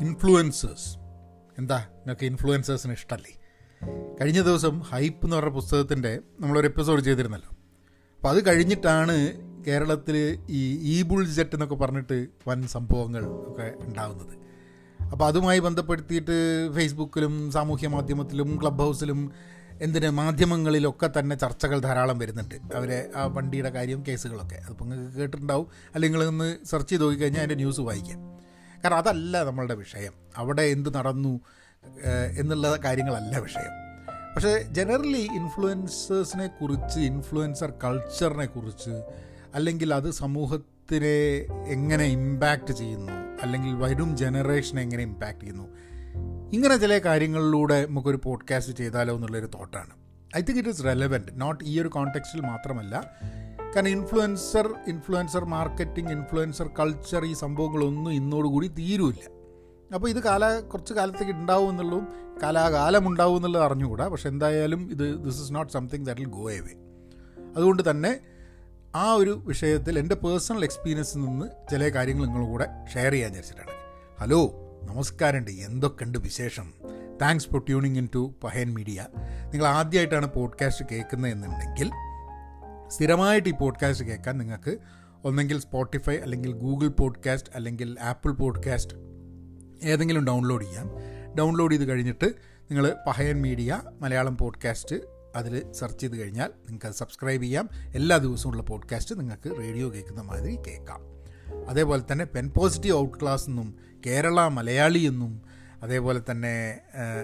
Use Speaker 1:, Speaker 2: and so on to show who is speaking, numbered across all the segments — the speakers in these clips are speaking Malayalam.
Speaker 1: ഇൻഫ്ലുവൻസേഴ്സ് എന്താ? നിങ്ങൾക്ക് ഇൻഫ്ലുവൻസേഴ്സിന് ഇഷ്ടമല്ലേ കഴിഞ്ഞ ദിവസം ഹൈപ്പ് എന്ന് പറഞ്ഞ പുസ്തകത്തിന്റെ നമ്മളൊരു എപ്പിസോഡ് ചെയ്തിരുന്നല്ലോ. അപ്പോൾ അത് കഴിഞ്ഞിട്ടാണ് കേരളത്തിൽ ഈ ഈ ബുൾ ജെറ്റ് എന്നൊക്കെ പറഞ്ഞിട്ട് വൻ സംഭവങ്ങൾ ഒക്കെ ഉണ്ടാകുന്നത് അപ്പോൾ അതുമായി ബന്ധപ്പെടുത്തിയിട്ട് ഫേസ്ബുക്കിലും സാമൂഹ്യ മാധ്യമത്തിലും ക്ലബ് ഹൗസിലും എന്തിന് മാധ്യമങ്ങളിലൊക്കെ തന്നെ ചർച്ചകൾ ധാരാളം വരുന്നുണ്ട്. അവരെ ആ വണ്ടിയുടെ കാര്യം കേസുകളൊക്കെ. അതിപ്പോൾ നിങ്ങൾക്ക് കേട്ടിട്ടുണ്ടാവും. അല്ലെങ്കിൽ ഒന്ന് സെർച്ച് ചെയ്ത് നോക്കിക്കഴിഞ്ഞാൽ അതിന്റെ ന്യൂസ് വായിക്കാം. കാരണം അതല്ല നമ്മളുടെ വിഷയം. അവിടെ എന്ത് നടന്നു എന്നുള്ള കാര്യങ്ങളല്ല വിഷയം. പക്ഷേ ജനറലി ഇൻഫ്ലുവൻസേഴ്സിനെ കുറിച്ച് ഇൻഫ്ലുവൻസർ കൾച്ചറിനെ കുറിച്ച് അല്ലെങ്കിൽ അത് സമൂഹത്തിനെ എങ്ങനെ ഇമ്പാക്റ്റ് ചെയ്യുന്നു അല്ലെങ്കിൽ വരും ജനറേഷനെ എങ്ങനെ ഇമ്പാക്റ്റ് ചെയ്യുന്നു ഇങ്ങനെ ചില കാര്യങ്ങളിലൂടെ നമുക്കൊരു പോഡ്കാസ്റ്റ് ചെയ്താലോ എന്നുള്ളൊരു തോട്ടാണ് I think it is relevant not ഈ ഒരു കോണ്ടെക്സ്റ്റിൽ മാത്രമല്ല കാരണം influencer influencer marketing influencer culture ഈ സംഭവങ്ങളൊന്നും ഇന്നോടുകൂടി തീരുമില്ല അപ്പോൾ ഇത് കാല കുറച്ച് കാലത്തേക്ക് ഉണ്ടാവും എന്നുള്ളതും കാലാകാലം ഉണ്ടാവും എന്നുള്ളത് അറിഞ്ഞുകൂടാ. പക്ഷെ എന്തായാലും ഇത് this is not something that will go away അതുകൊണ്ട് തന്നെ ആ ഒരു വിഷയത്തിൽ എന്റെ പേഴ്സണൽ എക്സ്പീരിയൻസിൽ നിന്ന് ചില കാര്യങ്ങൾ നിങ്ങളുടെ കൂടെ ഷെയർ ചെയ്യാൻ വിചാരിച്ചിട്ടാണ്. ഹലോ നമസ്കാരമുണ്ട് എന്തൊക്കെയുണ്ട് വിശേഷം? Thanks for tuning in to Pahayan media നിങ്ങൾ ആദ്യമായിട്ടാണ് പോഡ്കാസ്റ്റ് കേൾക്കുന്നതെന്നുണ്ടെങ്കിൽ സ്ഥിരമായിട്ട് ഈ പോഡ്കാസ്റ്റ് കേൾക്കാൻ നിങ്ങൾക്ക് ഒന്നെങ്കിൽ സ്പോട്ടിഫൈ അല്ലെങ്കിൽ ഗൂഗിൾ പോഡ്കാസ്റ്റ് അല്ലെങ്കിൽ ആപ്പിൾ പോഡ്കാസ്റ്റ് ഏതെങ്കിലും ഡൗൺലോഡ് ചെയ്യാം. ഡൗൺലോഡ് ചെയ്ത് കഴിഞ്ഞിട്ട് നിങ്ങൾ പഹയൻ മീഡിയ മലയാളം പോഡ്കാസ്റ്റ് അതിൽ സെർച്ച് ചെയ്ത് കഴിഞ്ഞാൽ നിങ്ങൾക്ക് അത് സബ്സ്ക്രൈബ് ചെയ്യാം. എല്ലാ ദിവസവും ഉള്ള പോഡ്കാസ്റ്റ് നിങ്ങൾക്ക് റേഡിയോ കേൾക്കുന്ന മാതിരി കേൾക്കാം. അതേപോലെ തന്നെ പെൻ പോസിറ്റീവ് ഔട്ട് ക്ലാസ് എന്നും കേരള മലയാളി എന്നും അതേപോലെ തന്നെ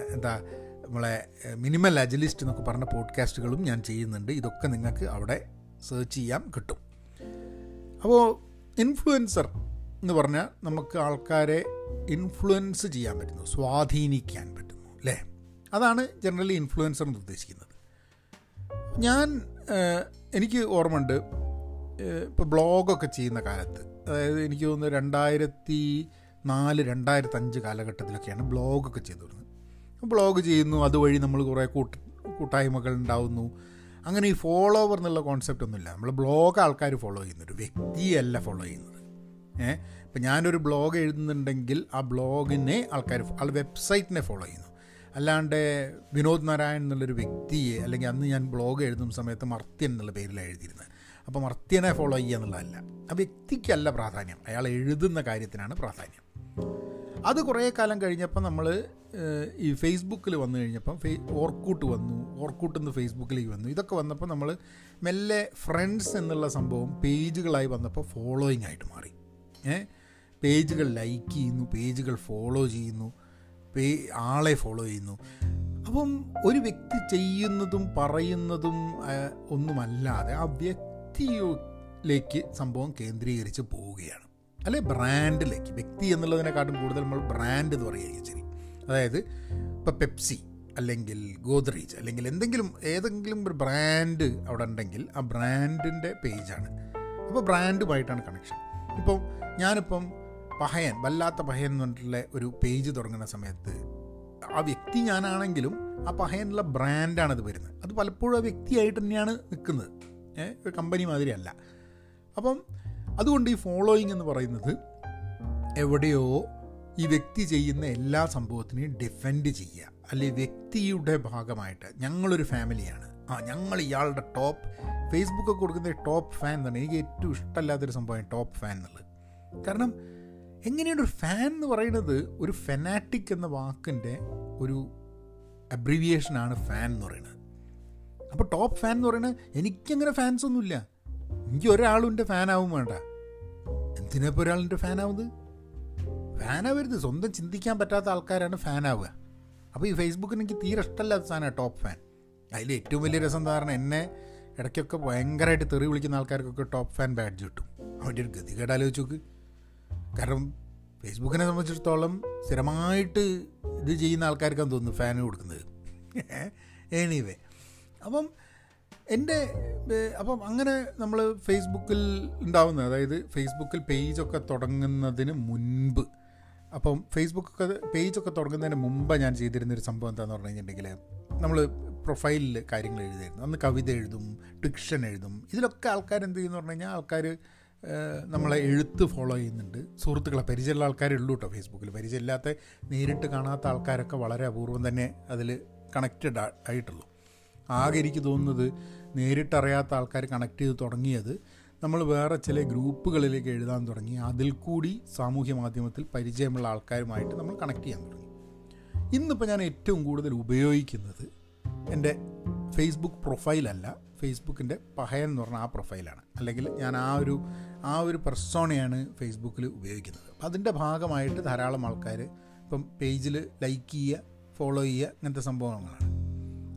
Speaker 1: എന്താ നമ്മളെ മിനിമൽ അജലിസ്റ്റ് എന്നൊക്കെ പറഞ്ഞ പോഡ്കാസ്റ്റുകളും ഞാൻ ചെയ്യുന്നുണ്ട്. ഇതൊക്കെ നിങ്ങൾക്ക് അവിടെ സെർച്ച് ചെയ്യാം കിട്ടും. അപ്പോൾ ഇൻഫ്ലുവൻസർ എന്ന് പറഞ്ഞാൽ നമുക്ക് ആൾക്കാരെ ഇൻഫ്ലുവൻസ് ചെയ്യാൻ പറ്റുന്നു സ്വാധീനിക്കാൻ പറ്റുന്നു അല്ലേ? അതാണ് ജനറലി ഇൻഫ്ലുവൻസർ എന്ന് ഉദ്ദേശിക്കുന്നത്. ഞാൻ എനിക്ക് ഓർമ്മയുണ്ട് ഇപ്പോൾ ബ്ലോഗൊക്കെ ചെയ്യുന്ന കാലത്ത് അതായത് എനിക്ക് തോന്നുന്നു രണ്ടായിരത്തി നാല് രണ്ടായിരത്തഞ്ച് കാലഘട്ടത്തിലൊക്കെയാണ് ബ്ലോഗൊക്കെ ചെയ്തു തുടങ്ങുന്നത്. ബ്ലോഗ് ചെയ്യുന്നു അതുവഴി നമ്മൾ കുറേ കൂട്ട് കൂട്ടായ്മകൾ ഉണ്ടാവുന്നു അങ്ങനെ ഈ ഫോളോവർ എന്നുള്ള കോൺസെപ്റ്റ് ഒന്നുമില്ല. നമ്മൾ ബ്ലോഗ് ആൾക്കാർ ഫോളോ ചെയ്യുന്ന ഒരു വ്യക്തിയല്ല ഫോളോ ചെയ്യുന്നത്. ഏഹ് ഇപ്പം ഞാനൊരു ബ്ലോഗ് എഴുതുന്നുണ്ടെങ്കിൽ ആ ബ്ലോഗിനെ ആൾക്കാർ ആൾ വെബ്സൈറ്റിനെ ഫോളോ ചെയ്യുന്നു. അല്ലാണ്ട് വിനോദ് നാരായൺ എന്നുള്ളൊരു വ്യക്തിയെ അല്ലെങ്കിൽ അന്ന് ഞാൻ ബ്ലോഗ് എഴുതുന്ന സമയത്ത് മർത്യൻ എന്നുള്ള പേരിലാണ് എഴുതിയിരുന്നത്. അപ്പോൾ മർത്യനെ ഫോളോ ചെയ്യുക എന്നുള്ളതല്ല. ആ വ്യക്തിക്കല്ല പ്രാധാന്യം. അയാൾ എഴുതുന്ന കാര്യത്തിനാണ് പ്രാധാന്യം. അത് കുറേ കാലം കഴിഞ്ഞപ്പം നമ്മൾ ഈ ഫേസ്ബുക്കിൽ വന്നു കഴിഞ്ഞപ്പം ഫേ ഓർക്കൂട്ട് വന്നു ഓർക്കൂട്ട് നിന്ന് ഫേസ്ബുക്കിലേക്ക് വന്നു. ഇതൊക്കെ വന്നപ്പോൾ നമ്മൾ മെല്ലെ ഫ്രണ്ട്സ് എന്നുള്ള സംഭവം പേജുകളായി വന്നപ്പോൾ ഫോളോയിങ് ആയിട്ട് മാറി. ഏ പേജുകൾ ലൈക്ക് ചെയ്യുന്നു പേജുകൾ ഫോളോ ചെയ്യുന്നു പേ ആളെ ഫോളോ ചെയ്യുന്നു. അപ്പം ഒരു വ്യക്തി ചെയ്യുന്നതും പറയുന്നതും ഒന്നുമല്ലാതെ ആ വ്യക്തിയിലേക്ക് സംഭവം കേന്ദ്രീകരിച്ച് പോവുകയാണ്. അല്ലെ ബ്രാൻഡിലേക്ക് വ്യക്തി എന്നുള്ളതിനെക്കാട്ടും കൂടുതൽ നമ്മൾ ബ്രാൻഡ് എന്ന് പറയുകയും ശരി. അതായത് ഇപ്പോൾ പെപ്സി അല്ലെങ്കിൽ ഗോദ്രേജ് അല്ലെങ്കിൽ എന്തെങ്കിലും ഏതെങ്കിലും ഒരു ബ്രാൻഡ് അവിടെ ഉണ്ടെങ്കിൽ ആ ബ്രാൻഡിന്റെ പേജാണ്. അപ്പോൾ ബ്രാൻഡുമായിട്ടാണ് കണക്ഷൻ ഇപ്പം ഞാനിപ്പം പഹയൻ വല്ലാത്ത പഹയൻ എന്ന് പറഞ്ഞിട്ടുള്ള ഒരു പേജ് തുടങ്ങുന്ന സമയത്ത് ആ വ്യക്തി ഞാനാണെങ്കിലും ആ പഹയനുള്ള ബ്രാൻഡാണത് വരുന്നത്. അത് പലപ്പോഴും ആ വ്യക്തിയായിട്ട് തന്നെയാണ് നിൽക്കുന്നത്. ഒരു കമ്പനി മാതിരിയല്ല. അപ്പം അതുകൊണ്ട് ഈ ഫോളോയിങ് എന്ന് പറയുന്നത് എവിടെയോ ഈ വ്യക്തി ചെയ്യുന്ന എല്ലാ സംഭവത്തിനെയും ഡിഫെൻഡ് ചെയ്യുക. അല്ലെ വ്യക്തിയുടെ ഭാഗമായിട്ട്. ഞങ്ങളൊരു ഫാമിലിയാണ് ആ ഞങ്ങൾ ഇയാളുടെ ടോപ്പ് ഫേസ്ബുക്കൊക്കെ കൊടുക്കുന്ന ടോപ്പ് ഫാൻ എന്നാണ്. എനിക്ക് ഏറ്റവും ഇഷ്ടമല്ലാത്തൊരു സംഭവമാണ് ടോപ്പ് ഫാൻ എന്നുള്ളത്. കാരണം എങ്ങനെയാണ് ഒരു ഫാൻ എന്ന് പറയുന്നത് ഒരു ഫെനാറ്റിക് എന്ന വാക്കിന്റെ ഒരു അബ്രിവിയേഷനാണ് ഫാൻ എന്ന് പറയുന്നത്. അപ്പോൾ ടോപ്പ് ഫാൻ എന്ന് പറയുന്നത് എനിക്കങ്ങനെ ഫാൻസ് ഒന്നുമില്ല. എനിക്ക് ഒരാളും എന്റെ ഫാനാവും വേണ്ട. എന്തിനാ ഇപ്പോൾ ഒരാളിന്റെ ഫാനാവുന്നത്? ഫാനാവരുത്. സ്വന്തം ചിന്തിക്കാൻ പറ്റാത്ത ആൾക്കാരാണ് ഫാനാവുക. അപ്പോൾ ഈ ഫേസ്ബുക്കിന് എനിക്ക് തീരെ ഇഷ്ടമല്ലാത്ത സാധനമാണ് ടോപ്പ് ഫാൻ. അതിൽ ഏറ്റവും വലിയ രസം ധാരണ എന്നെ ഇടയ്ക്കൊക്കെ ഭയങ്കരമായിട്ട് തെറി വിളിക്കുന്ന ആൾക്കാർക്കൊക്കെ ടോപ്പ് ഫാൻ ബാഡ്ജ് കിട്ടും. അവന്റെ ഒരു ഗതികേട് ആലോചിച്ച് നോക്ക്. കാരണം ഫേസ്ബുക്കിനെ സംബന്ധിച്ചിടത്തോളം സ്ഥിരമായിട്ട് ഇത് ചെയ്യുന്ന ആൾക്കാർക്കാണ് തോന്നുന്നു ഫാൻ കൊടുക്കുന്നത്. എനിവേ അപ്പം എന്റെ അപ്പം അങ്ങനെ നമ്മൾ ഫേസ്ബുക്കിൽ ഉണ്ടാവുന്ന അതായത് ഫേസ്ബുക്കിൽ പേജൊക്കെ തുടങ്ങുന്നതിന് മുൻപ് അപ്പം ഫേസ്ബുക്കൊക്കെ പേജൊക്കെ തുടങ്ങുന്നതിന് മുമ്പ് ഞാൻ ചെയ്തിരുന്നൊരു സംഭവം എന്താണെന്ന് പറഞ്ഞു കഴിഞ്ഞിട്ടുണ്ടെങ്കിൽ നമ്മൾ പ്രൊഫൈലിൽ കാര്യങ്ങൾ എഴുതായിരുന്നു. അന്ന് കവിത എഴുതും ഡിക്ഷൻ എഴുതും. ഇതിലൊക്കെ ആൾക്കാർ എന്ത് ചെയ്യുന്നു പറഞ്ഞു കഴിഞ്ഞാൽ ആൾക്കാർ നമ്മളെ എഴുത്ത് ഫോളോ ചെയ്യുന്നുണ്ട്. സുഹൃത്തുക്കളെ പരിചയമുള്ള ആൾക്കാരേ ഉള്ളൂ കേട്ടോ ഫേസ്ബുക്കിൽ പരിചയമില്ലാത്ത നേരിട്ട് കാണാത്ത ആൾക്കാരൊക്കെ വളരെ അപൂർവം തന്നെ അതിൽ കണക്റ്റഡ് ആയിട്ടുള്ളൂ. ആകെ എനിക്ക് തോന്നുന്നത് നേരിട്ടറിയാത്ത ആൾക്കാർ കണക്ട് ചെയ്ത് തുടങ്ങിയത് നമ്മൾ വേറെ ചില ഗ്രൂപ്പുകളിലേക്ക് എഴുതാൻ തുടങ്ങി. അതിൽ കൂടി സാമൂഹ്യ മാധ്യമത്തിൽ പരിചയമുള്ള ആൾക്കാരുമായിട്ട് നമ്മൾ കണക്ട് ചെയ്യാൻ തുടങ്ങി. ഇന്നിപ്പോൾ ഞാൻ ഏറ്റവും കൂടുതൽ ഉപയോഗിക്കുന്നത് എന്റെ ഫേസ്ബുക്ക് പ്രൊഫൈലല്ല ഫേസ്ബുക്കിന്റെ പഹയൻ എന്ന് പറഞ്ഞ ആ പ്രൊഫൈലാണ് അല്ലെങ്കിൽ ഞാൻ ആ ഒരു ആ ഒരു പെർസോണയാണ് ഫേസ്ബുക്കിൽ ഉപയോഗിക്കുന്നത്. അപ്പം അതിന്റെ ഭാഗമായിട്ട് ധാരാളം ആൾക്കാർ ഇപ്പം പേജിൽ ലൈക്ക് ചെയ്യുക ഫോളോ ചെയ്യുക അങ്ങനത്തെ സംഭവങ്ങളാണ്.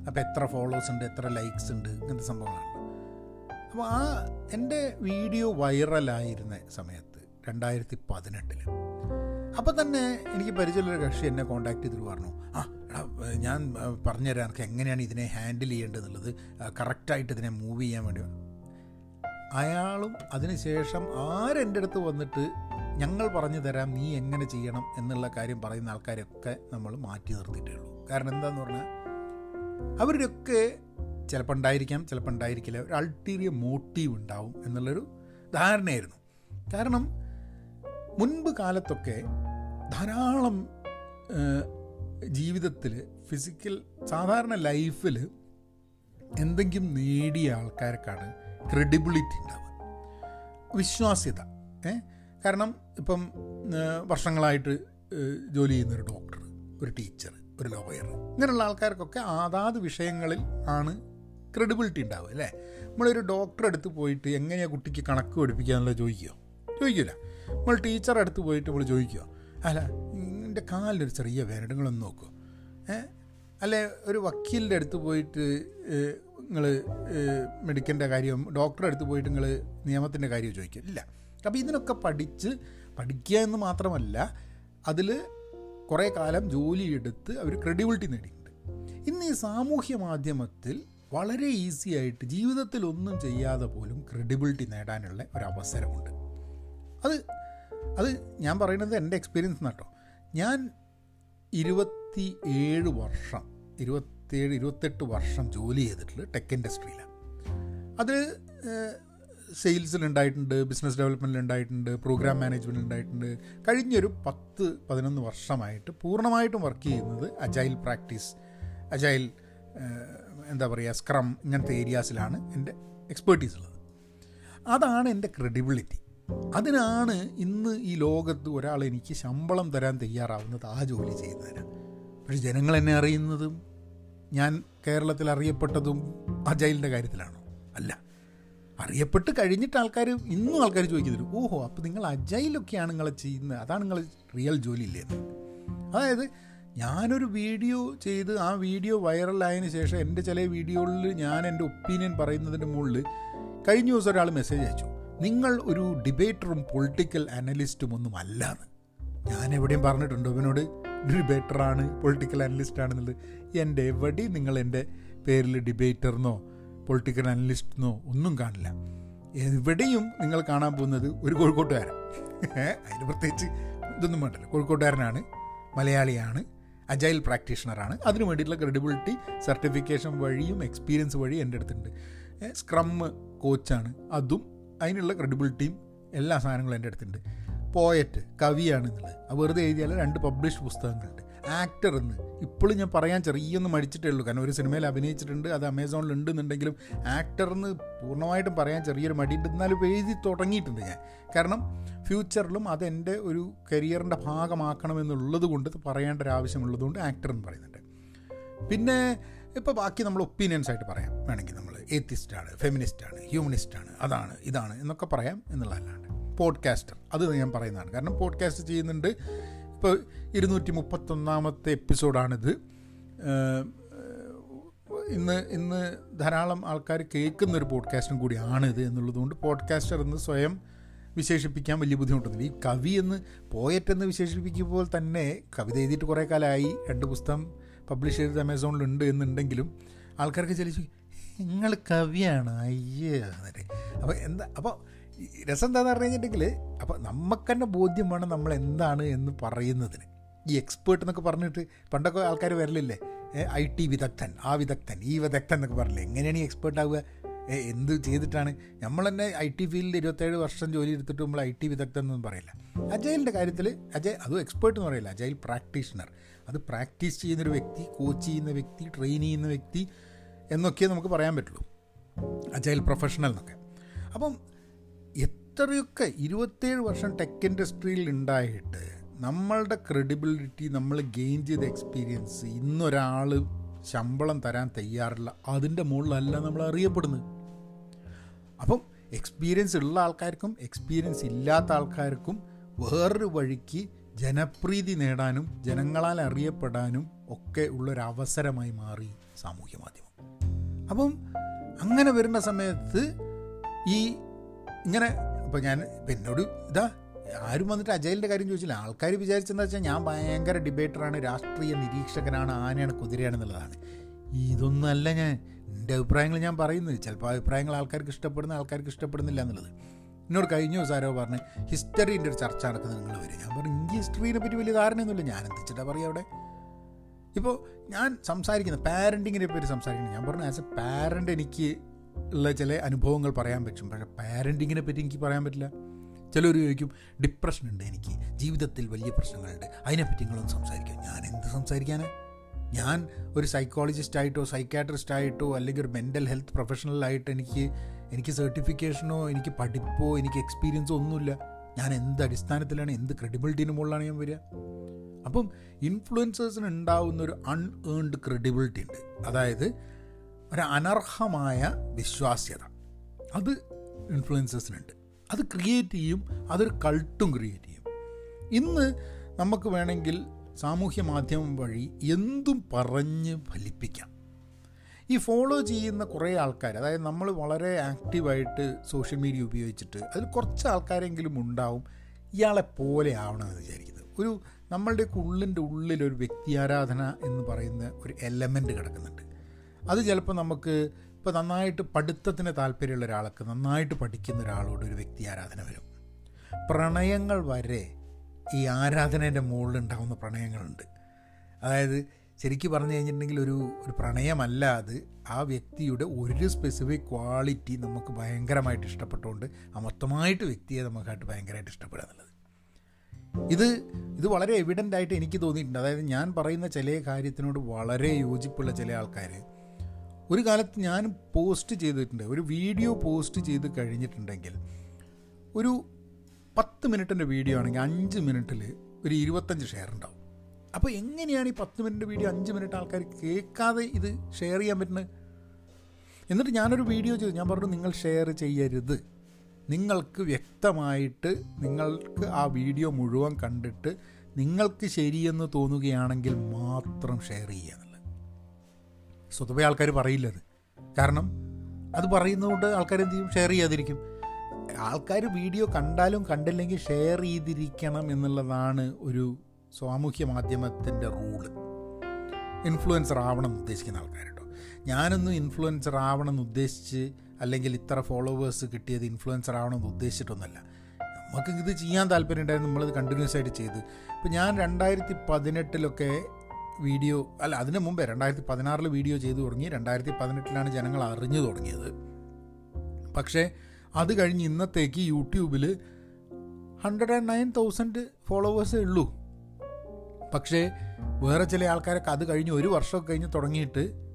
Speaker 1: അപ്പോൾ എത്ര ഫോളോവേഴ്സ് ഉണ്ട് എത്ര ലൈക്സ് ഉണ്ട് ഇങ്ങനത്തെ സംഭവങ്ങളാണ്. അപ്പോൾ ആ എന്റെ വീഡിയോ വൈറലായിരുന്ന സമയത്ത് രണ്ടായിരത്തി പതിനെട്ടിൽ അപ്പോൾ തന്നെ എനിക്ക് പരിചയമുള്ളൊരു കക്ഷി എന്നെ കോൺടാക്ട് ചെയ്തിട്ട് പറഞ്ഞു ആ എടാ ഞാൻ പറഞ്ഞു പറഞ്ഞുതരാം എനിക്ക് എങ്ങനെയാണ് ഇതിനെ ഹാൻഡിൽ ചെയ്യേണ്ടതെന്നുള്ളത് കറക്റ്റായിട്ട് ഇതിനെ മൂവ് ചെയ്യാൻ വേണ്ടി. അയാളും അതിനുശേഷം ആരെന്റെ അടുത്ത് വന്നിട്ട് ഞങ്ങൾ പറഞ്ഞു തരാം നീ എങ്ങനെ ചെയ്യണം എന്നുള്ള കാര്യം പറയുന്ന ആൾക്കാരൊക്കെ നമ്മൾ മാറ്റി നിർത്തിയിട്ടേ ഉള്ളൂ. കാരണം എന്താന്ന് പറഞ്ഞാൽ അവരുടെയൊക്കെ ചിലപ്പോൾ ഉണ്ടായിരിക്കാം ചിലപ്പോൾ ഉണ്ടായിരിക്കില്ല. ഒരു അൾട്ടീരിയ മോട്ടീവ് ഉണ്ടാവും എന്നുള്ളൊരു ധാരണയായിരുന്നു. കാരണം മുൻപ് കാലത്തൊക്കെ ധാരാളം ജീവിതത്തിൽ ഫിസിക്കൽ സാധാരണ ലൈഫിൽ എന്തെങ്കിലും നേടിയ ആൾക്കാർക്കാണ് ക്രെഡിബിലിറ്റി ഉണ്ടാവുക. വിശ്വാസ്യത കാരണം ഇപ്പം വർഷങ്ങളായിട്ട് ജോലി ചെയ്യുന്നൊരു ഡോക്ടർ ഒരു ടീച്ചർ ഒരു ലോയർ ഇങ്ങനെയുള്ള ആൾക്കാർക്കൊക്കെ അതാത് വിഷയങ്ങളിൽ ആണ് ക്രെഡിബിലിറ്റി ഉണ്ടാവുക അല്ലേ? നമ്മളൊരു ഡോക്ടറെ അടുത്ത് പോയിട്ട് എങ്ങനെയാണ് കുട്ടിക്ക് കണക്ക് പഠിപ്പിക്കുക എന്നുള്ളത് ചോദിക്കുമോ ചോദിക്കില്ല നമ്മൾ ടീച്ചറെ അടുത്ത് പോയിട്ട് നമ്മൾ ചോദിക്കുമോ അല്ല എന്റെ കാലിലൊരു ചെറിയ വേനടങ്ങളൊന്ന് നോക്കുമോ ഏഹ് അല്ലെ ഒരു വക്കീലിന്റെ അടുത്ത് പോയിട്ട് നിങ്ങൾ മെഡിക്കലിന്റെ കാര്യം ഡോക്ടറെ അടുത്ത് പോയിട്ട് നിങ്ങൾ നിയമത്തിന്റെ കാര്യം ചോദിക്കും? ഇല്ല. അപ്പോൾ ഇതിനൊക്കെ പഠിച്ച് പഠിക്കുക എന്ന് മാത്രമല്ല അതിൽ കുറേ കാലം ജോലിയെടുത്ത് അവർ ക്രെഡിബിലിറ്റി നേടിയിട്ടുണ്ട്. ഇന്ന് ഈ സാമൂഹ്യ മാധ്യമത്തിൽ വളരെ ഈസി ആയിട്ട് ജീവിതത്തിൽ ഒന്നും ചെയ്യാതെ പോലും ക്രെഡിബിലിറ്റി നേടാനുള്ള ഒരു അവസരമുണ്ട്. അത് അത് ഞാൻ പറയുന്നത് എന്റെ എക്സ്പീരിയൻസ് കേട്ടോ ഞാൻ ഇരുപത്തി ഏഴ് വർഷം ഇരുപത്തേഴ് ഇരുപത്തെട്ട് വർഷം ജോലി ചെയ്തിട്ടുള്ളത് ടെക് ഇൻഡസ്ട്രിയിലാണ് അത് സെയിൽസിലുണ്ടായിട്ടുണ്ട് ബിസിനസ് ഡെവലപ്മെന്റിൽ ഉണ്ടായിട്ടുണ്ട് പ്രോഗ്രാം മാനേജ്മെന്റിൽ ഉണ്ടായിട്ടുണ്ട് കഴിഞ്ഞൊരു പത്ത് പതിനൊന്ന് വർഷമായിട്ട് പൂർണമായിട്ടും വർക്ക് ചെയ്യുന്നത് അജൈൽ പ്രാക്ടീസ് അജൈൽ എന്താ പറയുക സ്ക്രം ഇങ്ങനത്തെ ഏരിയാസിലാണ് എന്റെ എക്സ്പേർട്ടീസ് ഉള്ളത് അതാണ് എന്റെ ക്രെഡിബിലിറ്റി. അതിനാണ് ഇന്ന് ഈ ലോകത്ത് ഒരാൾ എനിക്ക് ശമ്പളം തരാൻ തയ്യാറാവുന്നത് ആ ജോലി ചെയ്യുന്നതിന്. പക്ഷേ ജനങ്ങൾ എന്നെ അറിയുന്നതും ഞാൻ കേരളത്തിൽ അറിയപ്പെട്ടതും അജൈലിന്റെ കാര്യത്തിലാണോ? അല്ല. അറിയപ്പെട്ട് കഴിഞ്ഞിട്ട് ആൾക്കാർ ഇന്നും ആൾക്കാർ ചോദിക്കുന്നത് ഓഹോ അപ്പോൾ നിങ്ങൾ അജൈലൊക്കെയാണ് നിങ്ങൾ ചെയ്യുന്നത്? അതാണ് നിങ്ങൾ റിയൽ ജോലി ഇല്ലേ? എന്ന്. അതായത് ഞാനൊരു വീഡിയോ ചെയ്ത് ആ വീഡിയോ വൈറലായതിന് ശേഷം എന്റെ ചില വീഡിയോകളിൽ ഞാൻ എന്റെ ഒപ്പീനിയൻ പറയുന്നതിന്റെ മുകളിൽ കഴിഞ്ഞ ദിവസം ഒരാൾ മെസ്സേജ് അയച്ചു. നിങ്ങൾ ഒരു ഡിബേറ്ററും പൊളിറ്റിക്കൽ അനലിസ്റ്റും ഒന്നും അല്ലാന്ന്. ഞാൻ എവിടെയും പറഞ്ഞിട്ടുണ്ടോ ഇവനോട്? ഡിബേറ്ററാണ് പൊളിറ്റിക്കൽ അനലിസ്റ്റ് ആണെന്നുള്ളത്. എന്റെ എവിടെയും നിങ്ങൾ എന്റെ പേരിൽ ഡിബേറ്ററിനോ പൊളിറ്റിക്കൽ അനലിസ്റ്റെന്നോ ഒന്നും കാണില്ല. എവിടെയും നിങ്ങൾ കാണാൻ പോകുന്നത് ഒരു കോഴിക്കോട്ടുകാരൻ. അതിന് പ്രത്യേകിച്ച് ഇതൊന്നും വേണ്ടല്ലോ. കോഴിക്കോട്ടുകാരനാണ് മലയാളിയാണ് അജൈൽ പ്രാക്ടീഷണറാണ്. അതിന് വേണ്ടിയിട്ടുള്ള ക്രെഡിബിലിറ്റി സർട്ടിഫിക്കേഷൻ വഴിയും എക്സ്പീരിയൻസ് വഴിയും എന്റെ അടുത്തുണ്ട്. സ്ക്രം കോച്ചാണ് അതും അതിനുള്ള ക്രെഡിബിലിറ്റിയും എല്ലാ സാധനങ്ങളും എന്റെ അടുത്തുണ്ട്. പോയറ്റ് കവിയാണ് എന്നുള്ളത്. വെറുതെ എഴുതിയാൽ രണ്ട് പബ്ലിഷ് പുസ്തകങ്ങളുണ്ട്. ആക്ടർ എന്ന് ഇപ്പോഴും ഞാൻ പറയാൻ ചെറിയൊന്ന് മടിച്ചിട്ടേ ഉള്ളൂ കാരണം ഒരു സിനിമയിൽ അഭിനയിച്ചിട്ടുണ്ട് അത് അമേസോണിൽ ഉണ്ടെന്നുണ്ടെങ്കിലും ആക്ടർ എന്ന് പൂർണമായിട്ടും പറയാൻ ചെറിയൊരു മടിയുണ്ട്. എന്നാലും എഴുതി തുടങ്ങിയിട്ടുണ്ട് ഞാൻ. കാരണം ഫ്യൂച്ചറിലും അതെന്റെ ഒരു കരിയറിന്റെ ഭാഗമാക്കണമെന്നുള്ളത് കൊണ്ട് പറയേണ്ട ഒരു ആവശ്യമുള്ളതുകൊണ്ട് ആക്ടർ എന്ന് പറയുന്നുണ്ട്. പിന്നെ ഇപ്പോൾ ബാക്കി നമ്മൾ ഒപ്പീനിയൻസ് ആയിട്ട് പറയാം. വേണമെങ്കിൽ നമ്മൾ ഏത്തിസ്റ്റാണ് ഫെമിനിസ്റ്റാണ് ഹ്യൂമനിസ്റ്റാണ് അതാണ് ഇതാണ് എന്നൊക്കെ പറയാം എന്നുള്ളതല്ലാണ്ട്. പോഡ്കാസ്റ്റർ അത് ഞാൻ പറയുന്നതാണ്. കാരണം പോഡ്കാസ്റ്റ് ചെയ്യുന്നുണ്ട് ഇപ്പോൾ ഇരുന്നൂറ്റി മുപ്പത്തൊന്നാമത്തെ എപ്പിസോഡാണിത് ഇന്ന് ഇന്ന് ധാരാളം ആൾക്കാർ കേൾക്കുന്ന ഒരു പോഡ്കാസ്റ്റും കൂടിയാണിത് എന്നുള്ളതുകൊണ്ട് പോഡ്കാസ്റ്റർ എന്ന് സ്വയം വിശേഷിപ്പിക്കാൻ വലിയ ബുദ്ധിമുട്ടൊന്നുമില്ല. ഈ കവി എന്ന് പോയറ്റ് എന്ന് വിശേഷിപ്പിക്കുമ്പോൾ തന്നെ കവിത എഴുതിയിട്ട് കുറേ കാലമായി രണ്ട് പുസ്തകം പബ്ലിഷ് ചെയ്തത് അമേസോണിലുണ്ട് എന്നുണ്ടെങ്കിലും ആൾക്കാർക്ക് ചലിച്ചു നിങ്ങൾ കവിയാണ്? അയ്യേ! അപ്പോൾ എന്താ അപ്പോൾ രസം എന്താണെന്ന് പറഞ്ഞു കഴിഞ്ഞിട്ടുണ്ടെങ്കിൽ അപ്പോൾ നമുക്ക് തന്നെ ബോധ്യം വേണം നമ്മൾ എന്താണ് എന്ന് പറയുന്നതിന്. ഈ എക്സ്പേർട്ട് എന്നൊക്കെ പറഞ്ഞിട്ട് പണ്ടൊക്കെ ആൾക്കാർ വരലില്ലേ? ഐ ടി വിദഗ്ധൻ ആ വിദഗ്ധൻ ഈ വിദഗ്ധൻ എന്നൊക്കെ പറഞ്ഞില്ലേ? എങ്ങനെയാണ് ഈ എക്സ്പേർട്ട് ആവുക? എന്ത് ചെയ്തിട്ടാണ്? നമ്മൾ തന്നെ ഐ ടി ഫീൽഡിൽ ഇരുപത്തേഴ് വർഷം ജോലി എടുത്തിട്ട് നമ്മൾ ഐ ടി വിദഗ്ധൻ എന്നൊന്നും പറയില്ല. അജയലിന്റെ കാര്യത്തിൽ അജയ് അതും എക്സ്പേർട്ട് എന്ന് പറയില്ല അജയൽ പ്രാക്ടീഷണർ അത് പ്രാക്ടീസ് ചെയ്യുന്നൊരു വ്യക്തി കോച്ച് ചെയ്യുന്ന വ്യക്തി ട്രെയിൻ ചെയ്യുന്ന വ്യക്തി എന്നൊക്കെ നമുക്ക് പറയാൻ പറ്റുള്ളൂ. അജയൽ പ്രൊഫഷണൽ എന്നൊക്കെ. അപ്പം എത്രയൊക്കെ ഇരുപത്തേഴ് വർഷം ടെക് ഇൻഡസ്ട്രിയിൽ ഉണ്ടായിട്ട് നമ്മളുടെ ക്രെഡിബിലിറ്റി നമ്മൾ ഗെയിൻ ചെയ്ത എക്സ്പീരിയൻസ് ഇന്നൊരാൾ ശമ്പളം തരാൻ തയ്യാറില്ല അതിന്റെ മുകളിലല്ല നമ്മൾ അറിയപ്പെടുന്നത്. അപ്പം എക്സ്പീരിയൻസ് ഉള്ള ആൾക്കാർക്കും എക്സ്പീരിയൻസ് ഇല്ലാത്ത ആൾക്കാർക്കും വേറൊരു വഴിക്ക് ജനപ്രീതി നേടാനും ജനങ്ങളാൽ അറിയപ്പെടാനും ഒക്കെ ഉള്ളൊരവസരമായി മാറി സാമൂഹ്യ മാധ്യമം. അപ്പം അങ്ങനെ വരുന്ന സമയത്ത് ഈ ഇങ്ങനെ ഇപ്പം ഞാൻ എന്നോട് ഇതാ ആരും വന്നിട്ട് അജയലിന്റെ കാര്യം ചോദിച്ചില്ല. ആൾക്കാർ വിചാരിച്ചെന്താ വെച്ചാൽ ഞാൻ ഭയങ്കര ഡിബേറ്ററാണ് രാഷ്ട്രീയ നിരീക്ഷകനാണ് ആനയാണ് കുതിരയാണെന്നുള്ളതാണ്. ഇതൊന്നല്ല ഞാൻ എന്റെ അഭിപ്രായങ്ങൾ ഞാൻ പറയുന്നത്. ചിലപ്പോൾ അഭിപ്രായങ്ങൾ ആൾക്കാർക്ക് ഇഷ്ടപ്പെടുന്ന ആൾക്കാർക്ക് ഇഷ്ടപ്പെടുന്നില്ല എന്നുള്ളത്. എന്നോട് കഴിഞ്ഞ ആരോ പറഞ്ഞ് ഹിസ്റ്ററീന്റെ ഒരു ചർച്ച നടക്കുന്നത് നിങ്ങൾ വരും. ഞാൻ പറഞ്ഞു ഇന്ത്യ ഹിസ്റ്ററീനെ പറ്റി വലിയ ധാരണയൊന്നുമില്ല. ഞാൻ എന്തിച്ചിട്ടാ പറയുക അവിടെ? ഇപ്പോൾ ഞാൻ സംസാരിക്കുന്നത് പാരന്റിങ്ങിനെ പറ്റി സംസാരിക്കുന്നത് ഞാൻ പറഞ്ഞു ആസ് എ പാരന്റ് എനിക്ക് ഉള്ള ചില അനുഭവങ്ങൾ പറയാൻ പറ്റും. പക്ഷേ പാരന്റിങ്ങിനെ പറ്റി എനിക്ക് പറയാൻ പറ്റില്ല. ചിലർ ചോദിക്കും ഡിപ്രഷൻ ഉണ്ട് എനിക്ക്. ജീവിതത്തിൽ വലിയ പ്രശ്നങ്ങളുണ്ട്. അതിനെപ്പറ്റി നിങ്ങളൊന്ന് സംസാരിക്കാം. ഞാൻ എന്ത് സംസാരിക്കാനാ? ഞാൻ ഒരു സൈക്കോളജിസ്റ്റായിട്ടോ സൈക്കാട്രിസ്റ്റ് ആയിട്ടോ അല്ലെങ്കിൽ ഒരു മെന്റൽ ഹെൽത്ത് പ്രൊഫഷണലായിട്ട് എനിക്ക് എനിക്ക് സർട്ടിഫിക്കേഷനോ എനിക്ക് പഠിപ്പോ എനിക്ക് എക്സ്പീരിയൻസോ ഒന്നുമില്ല. ഞാൻ എന്ത് അടിസ്ഥാനത്തിലാണ് എന്ത് ക്രെഡിബിലിറ്റിന് മുകളിലാണ് ഞാൻ വരിക? അപ്പം ഇൻഫ്ലുവൻസേഴ്സിന് ഉണ്ടാവുന്ന ഒരു അൺഏൺഡ് ക്രെഡിബിലിറ്റി ഉണ്ട്. അതായത് ഒരു അനർഹമായ വിശ്വാസ്യത. അത് ഇൻഫ്ലുവൻസേഴ്സിനുണ്ട് അത് ക്രിയേറ്റ് ചെയ്യും അതൊരു കൾട്ടും ക്രിയേറ്റ് ചെയ്യും. ഇന്ന് നമുക്ക് വേണമെങ്കിൽ സാമൂഹ്യ മാധ്യമം വഴി എന്തും പറഞ്ഞ് ഫലിപ്പിക്കാം. ഈ ഫോളോ ചെയ്യുന്ന കുറേ ആൾക്കാർ അതായത് നമ്മൾ വളരെ ആക്റ്റീവായിട്ട് സോഷ്യൽ മീഡിയ ഉപയോഗിച്ചിട്ട് അതിൽ കുറച്ച് ആൾക്കാരെങ്കിലും ഉണ്ടാവും ഇയാളെ പോലെ ആവണമെന്ന് വിചാരിക്കുന്നത്. ഒരു നമ്മളുടെ ഉള്ളിന്റെ ഉള്ളിൽ ഒരു വ്യക്തിയാരാധന എന്ന് പറയുന്ന ഒരു എലമെന്റ് കിടക്കുന്നുണ്ട്. അത് ചിലപ്പോൾ നമുക്ക് ഇപ്പോൾ നന്നായിട്ട് പഠിത്തത്തിന് താല്പര്യമുള്ള ഒരാൾക്ക് നന്നായിട്ട് പഠിക്കുന്ന ഒരാളോട് ഒരു വ്യക്തി ആരാധന വരും. പ്രണയങ്ങൾ വരെ ഈ ആരാധനേന്റെ മുകളിൽ ഉണ്ടാകുന്ന പ്രണയങ്ങളുണ്ട്. അതായത് ശരിക്കും പറഞ്ഞു കഴിഞ്ഞിട്ടുണ്ടെങ്കിൽ ഒരു ഒരു പ്രണയമല്ല അത്. ആ വ്യക്തിയുടെ ഒരു സ്പെസിഫിക് ക്വാളിറ്റി നമുക്ക് ഭയങ്കരമായിട്ട് ഇഷ്ടപ്പെട്ടുകൊണ്ട് ആ മൊത്തമായിട്ട് വ്യക്തിയെ നമുക്കായിട്ട് ഭയങ്കരമായിട്ട് ഇഷ്ടപ്പെടുക എന്നുള്ളത്. ഇത് ഇത് വളരെ എവിഡന്റ് ആയിട്ട് എനിക്ക് തോന്നിയിട്ടുണ്ട്. അതായത് ഞാൻ പറയുന്ന ചില കാര്യത്തിനോട് വളരെ യോജിപ്പുള്ള ചില ആൾക്കാർ ഒരു കാലത്ത് ഞാൻ പോസ്റ്റ് ചെയ്തിട്ടുണ്ട് ഒരു വീഡിയോ പോസ്റ്റ് ചെയ്ത് കഴിഞ്ഞിട്ടുണ്ടെങ്കിൽ ഒരു പത്ത് മിനിറ്റിന്റെ വീഡിയോ ആണെങ്കിൽ അഞ്ച് മിനിറ്റിൽ ഒരു ഇരുപത്തഞ്ച് ഷെയർ ഉണ്ടാവും. അപ്പോൾ എങ്ങനെയാണ് ഈ പത്ത് മിനിറ്റ് വീഡിയോ അഞ്ച് മിനിറ്റ് ആൾക്കാർ കേൾക്കാതെ ഇത് ഷെയർ ചെയ്യാൻ പറ്റുന്നത്? എന്നിട്ട് ഞാനൊരു വീഡിയോ ചെയ്തു. ഞാൻ പറഞ്ഞു നിങ്ങൾ ഷെയർ ചെയ്യരുത്. നിങ്ങൾക്ക് വ്യക്തമായിട്ട് നിങ്ങൾക്ക് ആ വീഡിയോ മുഴുവൻ കണ്ടിട്ട് നിങ്ങൾക്ക് ശരിയെന്ന് തോന്നുകയാണെങ്കിൽ മാത്രം ഷെയർ ചെയ്യുക സ്വതവേ ആൾക്കാർ പറയില്ലത്. കാരണം അത് പറയുന്നതുകൊണ്ട് ആൾക്കാർ എന്ത് ചെയ്യും? ഷെയർ ചെയ്യാതിരിക്കും. ആൾക്കാർ വീഡിയോ കണ്ടാലും കണ്ടില്ലെങ്കിൽ ഷെയർ ചെയ്തിരിക്കണം എന്നുള്ളതാണ് ഒരു സാമൂഹ്യ മാധ്യമത്തിന്റെ റൂൾ ഇൻഫ്ലുവൻസർ ആവണം എന്ന് ഉദ്ദേശിക്കുന്ന ആൾക്കാർ കേട്ടോ ഞാനൊന്നും ഇൻഫ്ലുവൻസർ ആവണം എന്ന് ഉദ്ദേശിച്ച് അല്ലെങ്കിൽ ഇത്ര ഫോളോവേഴ്സ് കിട്ടിയത് ഇൻഫ്ലുവൻസർ ആവണം എന്ന് ഉദ്ദേശിച്ചിട്ടൊന്നുമല്ല. നമുക്ക് ഇത് ചെയ്യാൻ താല്പര്യം ഉണ്ടായിരുന്നു നമ്മളിത് കണ്ടിന്യൂസ് ആയിട്ട് ചെയ്ത്. ഇപ്പം ഞാൻ രണ്ടായിരത്തി പതിനെട്ടിലൊക്കെ വീഡിയോ അല്ല അതിന് മുമ്പേ രണ്ടായിരത്തി പതിനാറിൽ വീഡിയോ ചെയ്തു തുടങ്ങി. രണ്ടായിരത്തി പതിനെട്ടിലാണ് ജനങ്ങൾ അറിഞ്ഞു തുടങ്ങിയത്. പക്ഷേ അത് കഴിഞ്ഞ് ഇന്നത്തേക്ക് യൂട്യൂബിൽ ഹൺഡ്രഡ് ആൻഡ് നയൻ തൗസൻഡ് ഫോളോവേഴ്സേ ഉള്ളൂ. പക്ഷേ വേറെ ചില ആൾക്കാരൊക്കെ അത് കഴിഞ്ഞ് ഒരു വർഷമൊക്കെ കഴിഞ്ഞ് തുടങ്ങിയിട്ട്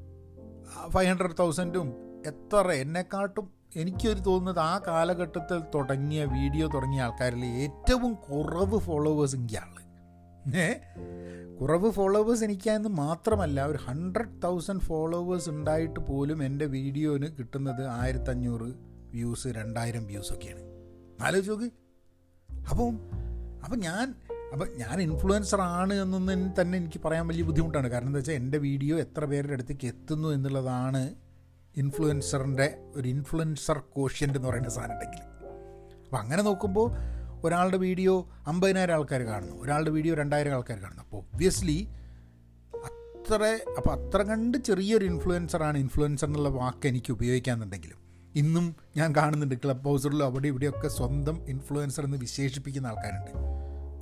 Speaker 1: ഫൈവ് ഹൺഡ്രഡ് തൗസൻഡും എത്ര എന്നെക്കാട്ടും എനിക്കൊരു തോന്നുന്നത് ആ കാലഘട്ടത്തിൽ തുടങ്ങിയ വീഡിയോ തുടങ്ങിയ ആൾക്കാരിൽ ഏറ്റവും കുറവ് ഫോളോവേഴ്സ് എനിക്കാണ് ഏ? കുറവ് ഫോളോവേഴ്സ് എനിക്കായെന്ന് മാത്രമല്ല ഒരു ഹൺഡ്രഡ് തൗസൻഡ് ഫോളോവേഴ്സ് ഉണ്ടായിട്ട് പോലും എന്റെ വീഡിയോന് കിട്ടുന്നത് ആയിരത്തഞ്ഞൂറ് വ്യൂസ് രണ്ടായിരം വ്യൂസൊക്കെയാണ് ആലോചിച്ച് നോക്ക്. അപ്പം അപ്പം ഞാൻ അപ്പം ഞാൻ ഇൻഫ്ലുവൻസർ ആണ് എന്നൊന്നും തന്നെ എനിക്ക് പറയാൻ വലിയ ബുദ്ധിമുട്ടാണ്. കാരണം എന്താ വെച്ചാൽ എന്റെ വീഡിയോ എത്ര പേരുടെ അടുത്തേക്ക് എത്തുന്നു എന്നുള്ളതാണ് ഇൻഫ്ലുവൻസറിന്റെ ഒരു ഇൻഫ്ലുവൻസർ കോഷ്യന്റ് എന്ന് പറയുന്ന സാധനം ഉണ്ടെങ്കിൽ. അപ്പം അങ്ങനെ നോക്കുമ്പോൾ ഒരാളുടെ വീഡിയോ അമ്പതിനായിരം ആൾക്കാർ കാണുന്നു ഒരാളുടെ വീഡിയോ രണ്ടായിരം ആൾക്കാർ കാണുന്നു. അപ്പോൾ ഒബ്വിയസ്ലി അത്ര അപ്പോൾ അത്ര കണ്ട് ചെറിയൊരു ഇൻഫ്ലുവൻസറാണ് ഇൻഫ്ലുവൻസർ എന്നുള്ള വാക്ക് എനിക്ക് ഉപയോഗിക്കാമെന്നുണ്ടെങ്കിലും ഇന്നും ഞാൻ കാണുന്നുണ്ട് ക്ലബ് ഹൗസുകളിലും അവിടെ ഇവിടെയൊക്കെ സ്വന്തം ഇൻഫ്ലുവൻസർ എന്ന് വിശേഷിപ്പിക്കുന്ന ആൾക്കാരുണ്ട്.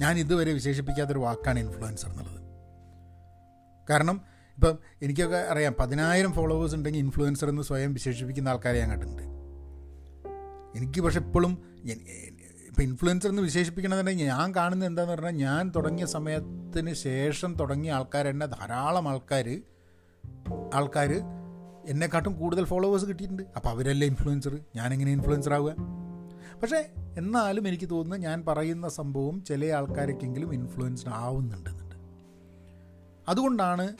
Speaker 1: ഞാൻ ഇതുവരെ വിശേഷിപ്പിക്കാത്തൊരു വാക്കാണ് ഇൻഫ്ലുവൻസർ എന്നുള്ളത്. കാരണം ഇപ്പം എനിക്കൊക്കെ അറിയാം പതിനായിരം ഫോളോവേഴ്സ് ഉണ്ടെങ്കിൽ ഇൻഫ്ലുവൻസർ എന്ന് സ്വയം വിശേഷിപ്പിക്കുന്ന ആൾക്കാരെ ഞാൻ കണ്ടിട്ടുണ്ട്. എനിക്ക് പക്ഷെ ഇപ്പോഴും ഇപ്പം ഇൻഫ്ലുവൻസർ എന്ന് വിശേഷിപ്പിക്കണമെന്നുണ്ടെങ്കിൽ ഞാൻ കാണുന്നത് എന്താണെന്ന് പറഞ്ഞാൽ ഞാൻ തുടങ്ങിയ സമയത്തിന് ശേഷം തുടങ്ങിയ ആൾക്കാർ എന്നെ ധാരാളം ആൾക്കാർ ആൾക്കാർ എന്നെക്കാട്ടും കൂടുതൽ ഫോളോവേഴ്സ് കിട്ടിയിട്ടുണ്ട്. അപ്പോൾ അവരല്ലേ ഇൻഫ്ലുവൻസർ ഞാനെങ്ങനെ ഇൻഫ്ലുവൻസർ ആവുക? പക്ഷേ എന്നാലും എനിക്ക് തോന്നുന്നു ഞാൻ പറയുന്ന സംഭവം ചില ആൾക്കാർക്കെങ്കിലും ഇൻഫ്ലുവൻസ്ഡ് ആവുന്നുണ്ടെന്നുണ്ട്. അതുകൊണ്ടാണ്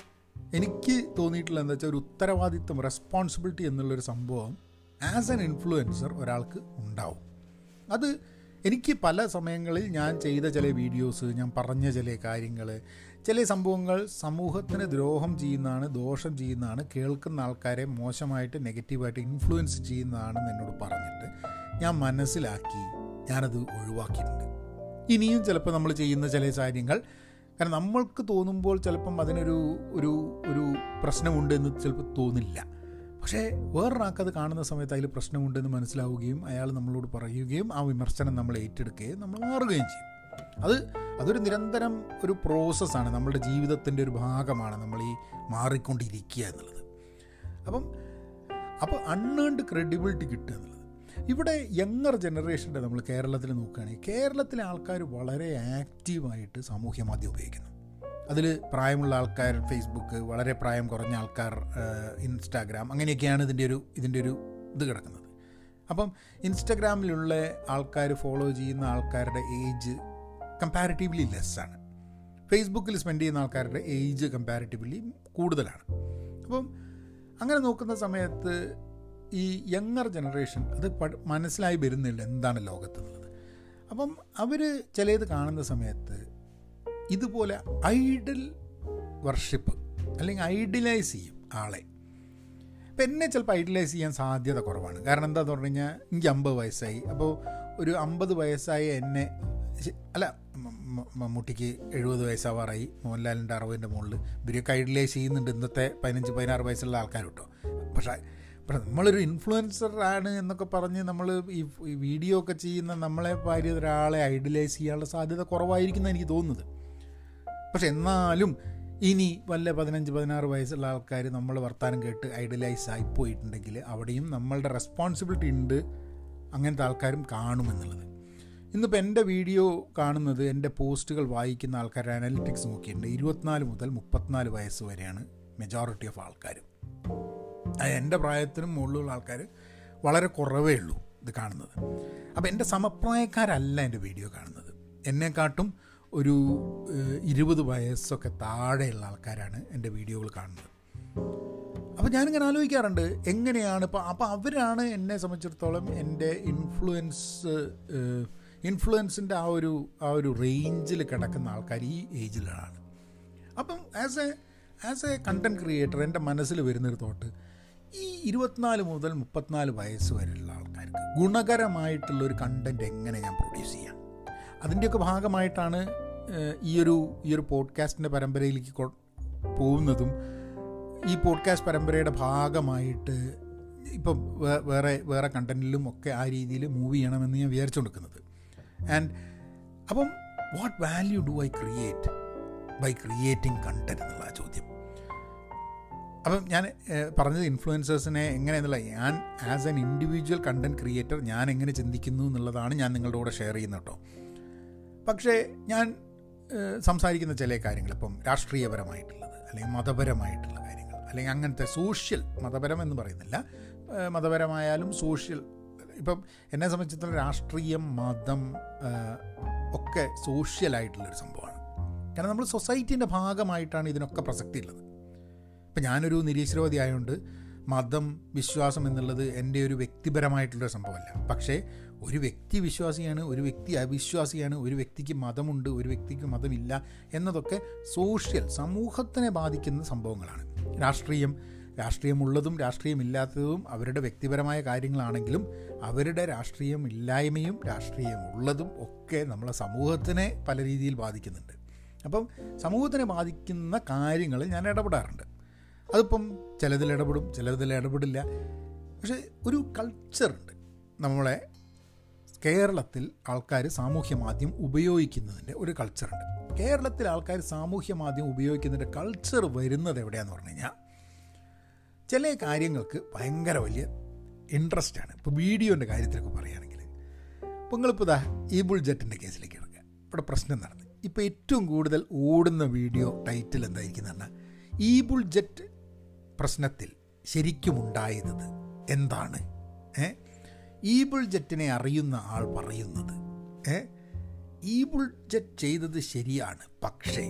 Speaker 1: എനിക്ക് തോന്നിയിട്ടുള്ളത് എന്താ വെച്ചാൽ ഒരു ഉത്തരവാദിത്വം റെസ്പോൺസിബിലിറ്റി എന്നുള്ളൊരു സംഭവം ആസ് എൻ ഇൻഫ്ലുവൻസർ ഒരാൾക്ക് ഉണ്ടാവും. അത് എനിക്ക് പല സമയങ്ങളിൽ ഞാൻ ചെയ്ത ചില വീഡിയോസ് ഞാൻ പറഞ്ഞ ചില കാര്യങ്ങൾ ചില സംഭവങ്ങൾ സമൂഹത്തിന് ദ്രോഹം ചെയ്യുന്നതാണ് ദോഷം ചെയ്യുന്നതാണ് കേൾക്കുന്ന ആൾക്കാരെ മോശമായിട്ട് നെഗറ്റീവായിട്ട് ഇൻഫ്ലുവൻസ് ചെയ്യുന്നതാണെന്ന് എന്നോട് പറഞ്ഞിട്ട് ഞാൻ മനസ്സിലാക്കി ഞാനത് ഒഴിവാക്കിയിട്ടുണ്ട്. ഇനിയും ചിലപ്പോൾ നമ്മൾ ചെയ്യുന്ന ചില കാര്യങ്ങൾ കാരണം നമ്മൾക്ക് തോന്നുമ്പോൾ ചിലപ്പം അതിനൊരു ഒരു ഒരു പ്രശ്നമുണ്ട് എന്ന് ചിലപ്പോൾ തോന്നില്ല. പക്ഷേ വേറൊരാൾക്കത് കാണുന്ന സമയത്ത് അതിൽ പ്രശ്നമുണ്ടെന്ന് മനസ്സിലാവുകയും അയാൾ നമ്മളോട് പറയുകയും ആ വിമർശനം നമ്മൾ ഏറ്റെടുക്കുകയും നമ്മൾ മാറുകയും ചെയ്യും. അത് അതൊരു നിരന്തരം ഒരു പ്രോസസ്സാണ് നമ്മളുടെ ജീവിതത്തിന്റെ ഒരു ഭാഗമാണ് നമ്മൾ ഈ മാറിക്കൊണ്ടിരിക്കുക എന്നുള്ളത്. അപ്പം അപ്പോൾ അണ്ണേൺഡ് ക്രെഡിബിലിറ്റി കിട്ടുക എന്നുള്ളത്. ഇവിടെ യങ്ങർ ജനറേഷന്റെ നമ്മൾ കേരളത്തിൽ നോക്കുകയാണെങ്കിൽ കേരളത്തിലെ ആൾക്കാർ വളരെ ആക്റ്റീവായിട്ട് സാമൂഹ്യ മാധ്യമം ഉപയോഗിക്കുന്നു. അതിൽ പ്രായമുള്ള ആൾക്കാർ ഫേസ്ബുക്ക് വളരെ പ്രായം കുറഞ്ഞ ആൾക്കാർ ഇൻസ്റ്റാഗ്രാം അങ്ങനെയൊക്കെയാണ് ഇതിന്റെ ഒരു ഇതിന്റെ ഒരു ഇത് കിടക്കുന്നത്. അപ്പം ഇൻസ്റ്റഗ്രാമിലുള്ള ആൾക്കാർ ഫോളോ ചെയ്യുന്ന ആൾക്കാരുടെ ഏജ് കമ്പാരിറ്റീവ്ലി ലെസ്സാണ് ഫേസ്ബുക്കിൽ സ്പെൻഡ് ചെയ്യുന്ന ആൾക്കാരുടെ ഏജ് കമ്പാരിറ്റീവ്ലി കൂടുതലാണ്. അപ്പം അങ്ങനെ നോക്കുന്ന സമയത്ത് ഈ യങ്ങർ ജനറേഷൻ അത് മനസ്സിലായി വരുന്നില്ല എന്താണ് ലോകത്തുള്ളത് അപ്പം അവർ ചിലത് കാണുന്ന സമയത്ത് ഇതുപോലെ ഐഡൽ വർഷിപ്പ് അല്ലെങ്കിൽ ഐഡിയലൈസ് ചെയ്യും ആളെ. അപ്പം എന്നെ ചിലപ്പോൾ ഐഡിയലൈസ് ചെയ്യാൻ സാധ്യത കുറവാണ്. കാരണം എന്താന്ന് പറഞ്ഞു കഴിഞ്ഞാൽ എനിക്ക് അമ്പത് വയസ്സായി. അപ്പോൾ ഒരു അമ്പത് വയസ്സായ എന്നെ അല്ല മമ്മൂട്ടിക്ക് എഴുപത് വയസ്സാവാറായി. മോഹൻലാലിന്റെ അറുപതിന്റെ മുകളിൽ ഇവരൊക്കെ ഐഡിയലൈസ് ചെയ്യുന്നുണ്ട് ഇന്നത്തെ പതിനഞ്ച് പതിനാറ് വയസ്സുള്ള ആൾക്കാർ കേട്ടോ. പക്ഷേ പക്ഷേ നമ്മളൊരു ഇൻഫ്ലുവൻസർ ആണ് എന്നൊക്കെ പറഞ്ഞ് നമ്മൾ ഈ വീഡിയോ ഒക്കെ ചെയ്യുന്ന നമ്മളെ ഭാര്യ ഒരാളെ ഐഡിയലൈസ് ചെയ്യാനുള്ള സാധ്യത കുറവായിരിക്കുന്ന എനിക്ക് തോന്നുന്നത്. പക്ഷെ എന്നാലും ഇനി വല്ല പതിനഞ്ച് പതിനാറ് വയസ്സുള്ള ആൾക്കാർ നമ്മൾ വർത്താനം കേട്ട് ഐഡലൈസ് ആയിപ്പോയിട്ടുണ്ടെങ്കിൽ അവിടെയും നമ്മളുടെ റെസ്പോൺസിബിലിറ്റി ഉണ്ട് അങ്ങനത്തെ ആൾക്കാരും കാണുമെന്നുള്ളത്. ഇന്നിപ്പോൾ എന്റെ വീഡിയോ കാണുന്നത് എന്റെ പോസ്റ്റുകൾ വായിക്കുന്ന ആൾക്കാരുടെ അനലിറ്റിക്സ് നോക്കിയിട്ടുണ്ട്. ഇരുപത്തിനാല് മുതൽ മുപ്പത്തിനാല് വയസ്സ് വരെയാണ് മെജോറിറ്റി ഓഫ് ആൾക്കാർ അത് എന്റെ പ്രായത്തിനും മുകളിലുള്ള ആൾക്കാർ വളരെ കുറവേ ഉള്ളൂ ഇത് കാണുന്നത്. അപ്പോൾ എന്റെ സമപ്രായക്കാരല്ല എന്റെ വീഡിയോ കാണുന്നത്. എന്നെക്കാട്ടും ഒരു ഇരുപത് വയസ്സൊക്കെ താഴെയുള്ള ആൾക്കാരാണ് എന്റെ വീഡിയോകൾ കാണുന്നത്. അപ്പോൾ ഞാനിങ്ങനെ ആലോചിക്കാറുണ്ട് എങ്ങനെയാണ് ഇപ്പോൾ അപ്പോൾ അവരാണ് എന്നെ സംബന്ധിച്ചിടത്തോളം എന്റെ ഇൻഫ്ലുവൻസ് ഇൻഫ്ലുവൻസിന്റെ ആ ഒരു ആ ഒരു റേഞ്ചിൽ കിടക്കുന്ന ആൾക്കാർ ഈ ഏജിലാണ്. അപ്പം as a as a content creator എന്റെ മനസ്സിൽ വരുന്നൊരു തോട്ട് ഈ ഇരുപത്തിനാല് മുതൽ മുപ്പത്തിനാല് വയസ്സ് വരെയുള്ള ആൾക്കാർക്ക് ഗുണകരമായിട്ടുള്ളൊരു കണ്ടന്റ് എങ്ങനെ ഞാൻ പ്രൊഡ്യൂസ് ചെയ്യാം? അതിന്റെയൊക്കെ ഭാഗമായിട്ടാണ് ഈയൊരു ഈ ഒരു പോഡ്കാസ്റ്റിന്റെ പരമ്പരയിലേക്ക് പോകുന്നതും ഈ പോഡ്കാസ്റ്റ് പരമ്പരയുടെ ഭാഗമായിട്ട് ഇപ്പം വേറെ വേറെ കണ്ടന്റിലും ഒക്കെ ആ രീതിയിൽ മൂവ് ചെയ്യണമെന്ന് ഞാൻ വിചാരിച്ചു കൊടുക്കുന്നത് ആൻഡ് അപ്പം what value do I create by creating content എന്നുള്ള ചോദ്യം. അപ്പം ഞാൻ പറഞ്ഞത് ഇൻഫ്ലുവൻസേഴ്സിനെ എങ്ങനെയെന്നുള്ള ഞാൻ as an individual content creator ഞാൻ എങ്ങനെ ചിന്തിക്കുന്നു എന്നുള്ളതാണ് ഞാൻ നിങ്ങളുടെ കൂടെ ഷെയർ ചെയ്യുന്നത് കേട്ടോ. പക്ഷേ ഞാൻ സംസാരിക്കുന്ന ചില കാര്യങ്ങൾ ഇപ്പം രാഷ്ട്രീയപരമായിട്ടുള്ളത് അല്ലെങ്കിൽ മതപരമായിട്ടുള്ള കാര്യങ്ങൾ അല്ലെങ്കിൽ അങ്ങനത്തെ സോഷ്യൽ മതപരം എന്ന് പറയുന്നില്ല മതപരമായാലും സോഷ്യൽ ഇപ്പം എന്നെ സംബന്ധിച്ചിടത്തോളം രാഷ്ട്രീയം മതം ഒക്കെ സോഷ്യലായിട്ടുള്ളൊരു സംഭവമാണ്. കാരണം നമ്മൾ സൊസൈറ്റീന്റെ ഭാഗമായിട്ടാണ് ഇതിനൊക്കെ പ്രസക്തി ഉള്ളത് ഇപ്പം ഞാനൊരു നിരീശ്വരവാദി ആയതുകൊണ്ട് മതം വിശ്വാസം എന്നുള്ളത് എന്റെ ഒരു വ്യക്തിപരമായിട്ടുള്ളൊരു സംഭവമല്ല. പക്ഷേ ഒരു വ്യക്തി വിശ്വാസിയാണ് ഒരു വ്യക്തി അവിശ്വാസിയാണ് ഒരു വ്യക്തിക്ക് മതമുണ്ട് ഒരു വ്യക്തിക്ക് മതമില്ല എന്നതൊക്കെ സോഷ്യൽ സമൂഹത്തിനെ ബാധിക്കുന്ന സംഭവങ്ങളാണ്. രാഷ്ട്രീയം രാഷ്ട്രീയമുള്ളതും രാഷ്ട്രീയമില്ലാത്തതും അവരുടെ വ്യക്തിപരമായ കാര്യങ്ങളാണെങ്കിലും അവരുടെ രാഷ്ട്രീയം ഇല്ലായ്മയും രാഷ്ട്രീയമുള്ളതും ഒക്കെ നമ്മളെ സമൂഹത്തിനെ പല രീതിയിൽ ബാധിക്കുന്നുണ്ട്. അപ്പം സമൂഹത്തിനെ ബാധിക്കുന്ന കാര്യങ്ങളിൽ ഞാൻ ഇടപെടാറുണ്ട്. അതിപ്പം ചിലതിൽ ഇടപെടും ചിലതിൽ ഇടപെടില്ല. പക്ഷേ ഒരു കൾച്ചറുണ്ട് നമ്മളെ കേരളത്തിൽ ആൾക്കാർ സാമൂഹ്യ മാധ്യമം ഉപയോഗിക്കുന്നതിന്റെ ഒരു കൾച്ചറുണ്ട് കേരളത്തിൽ ആൾക്കാർ സാമൂഹ്യ മാധ്യമം ഉപയോഗിക്കുന്നതിന്റെ കൾച്ചർ വരുന്നത് എവിടെയാണെന്ന് പറഞ്ഞു കഴിഞ്ഞാൽ ചില കാര്യങ്ങൾക്ക് ഭയങ്കര വലിയ ഇൻട്രസ്റ്റാണ് ഇപ്പോൾ വീഡിയോന്റെ കാര്യത്തിലൊക്കെ പറയുകയാണെങ്കിൽ ഇപ്പോൾ നിങ്ങളിപ്പോൾ ഇതാ ഈ ബുൾജെറ്റിന്റെ കേസിലേക്ക് ഇറങ്ങുക ഇവിടെ പ്രശ്നം നടന്നു. ഇപ്പോൾ ഏറ്റവും കൂടുതൽ ഓടുന്ന വീഡിയോ ടൈറ്റിൽ എന്തായിരിക്കും എന്ന് പറഞ്ഞാൽ ഈ ബുൾജെറ്റ് പ്രശ്നത്തിൽ ശരിക്കും ഉണ്ടായത് എന്താണ്? ഏ? ഈബിൾ ജെറ്റിനെ അറിയുന്ന ആൾ പറയുന്നത് ഏ? ഈബിൾ ജെറ്റ് ചെയ്തത് ശരിയാണ് പക്ഷേ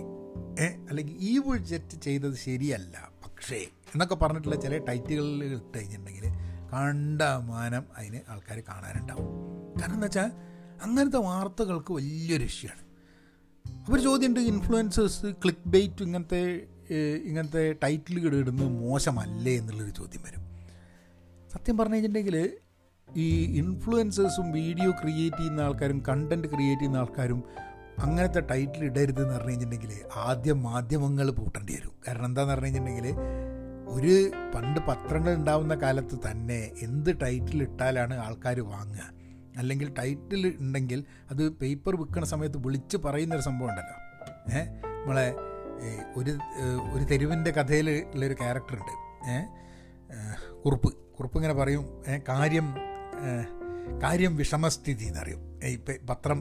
Speaker 1: ഏ? അല്ലെങ്കിൽ ഈബിൾ ജെറ്റ് ചെയ്തത് ശരിയല്ല പക്ഷേ എന്നൊക്കെ പറഞ്ഞിട്ടുള്ള ചില ടൈറ്റുകളിൽ ഇട്ട് കഴിഞ്ഞിട്ടുണ്ടെങ്കിൽ കണ്ടമാനം അതിന് ആൾക്കാർ കാണാനുണ്ടാവും. കാരണം എന്താ വെച്ചാൽ അങ്ങനത്തെ വാർത്തകൾക്ക് വലിയൊരു ഇഷ്യമാണ് അവർ ചോദ്യമുണ്ട് ഇൻഫ്ലുവൻസേഴ്സ് ക്ലിക്ക് ബെയ്റ്റ് ഇങ്ങനത്തെ ഇങ്ങനത്തെ ടൈറ്റിലുകൾ ഇടുന്നത് മോശമല്ലേ എന്നുള്ളൊരു ചോദ്യം വരും. സത്യം പറഞ്ഞു കഴിഞ്ഞിട്ടുണ്ടെങ്കിൽ ഈ ഇൻഫ്ലുവൻസേഴ്സും വീഡിയോ ക്രിയേറ്റ് ചെയ്യുന്ന ആൾക്കാരും കണ്ടന്റ് ക്രിയേറ്റ് ചെയ്യുന്ന ആൾക്കാരും അങ്ങനത്തെ ടൈറ്റിൽ ഇടരുതെന്ന് പറഞ്ഞു കഴിഞ്ഞിട്ടുണ്ടെങ്കിൽ ആദ്യം മാധ്യമങ്ങൾ പൂട്ടേണ്ടി വരും. കാരണം എന്താണെന്ന് പറഞ്ഞു കഴിഞ്ഞിട്ടുണ്ടെങ്കിൽ ഒരു പണ്ട് പത്രങ്ങൾ ഉണ്ടാവുന്ന കാലത്ത് തന്നെ എന്ത് ടൈറ്റിൽ ഇട്ടാലാണ് ആൾക്കാർ വാങ്ങുക. അല്ലെങ്കിൽ ടൈറ്റിൽ ഉണ്ടെങ്കിൽ അത് പേപ്പർ വിൽക്കുന്ന സമയത്ത് വിളിച്ച് പറയുന്നൊരു സംഭവം ഉണ്ടല്ലോ. ഏഹ് നമ്മളെ ഒരു ഒരു തെരുവിന്റെ കഥയിൽ ഉള്ളൊരു ക്യാരക്ടറുണ്ട് ഏഹ് കുറുപ്പ്. കുറുപ്പ് ഇങ്ങനെ പറയും. കാര്യം കാര്യം വിഷമസ്ഥിതി എന്നറിയും. ഇപ്പം പത്രം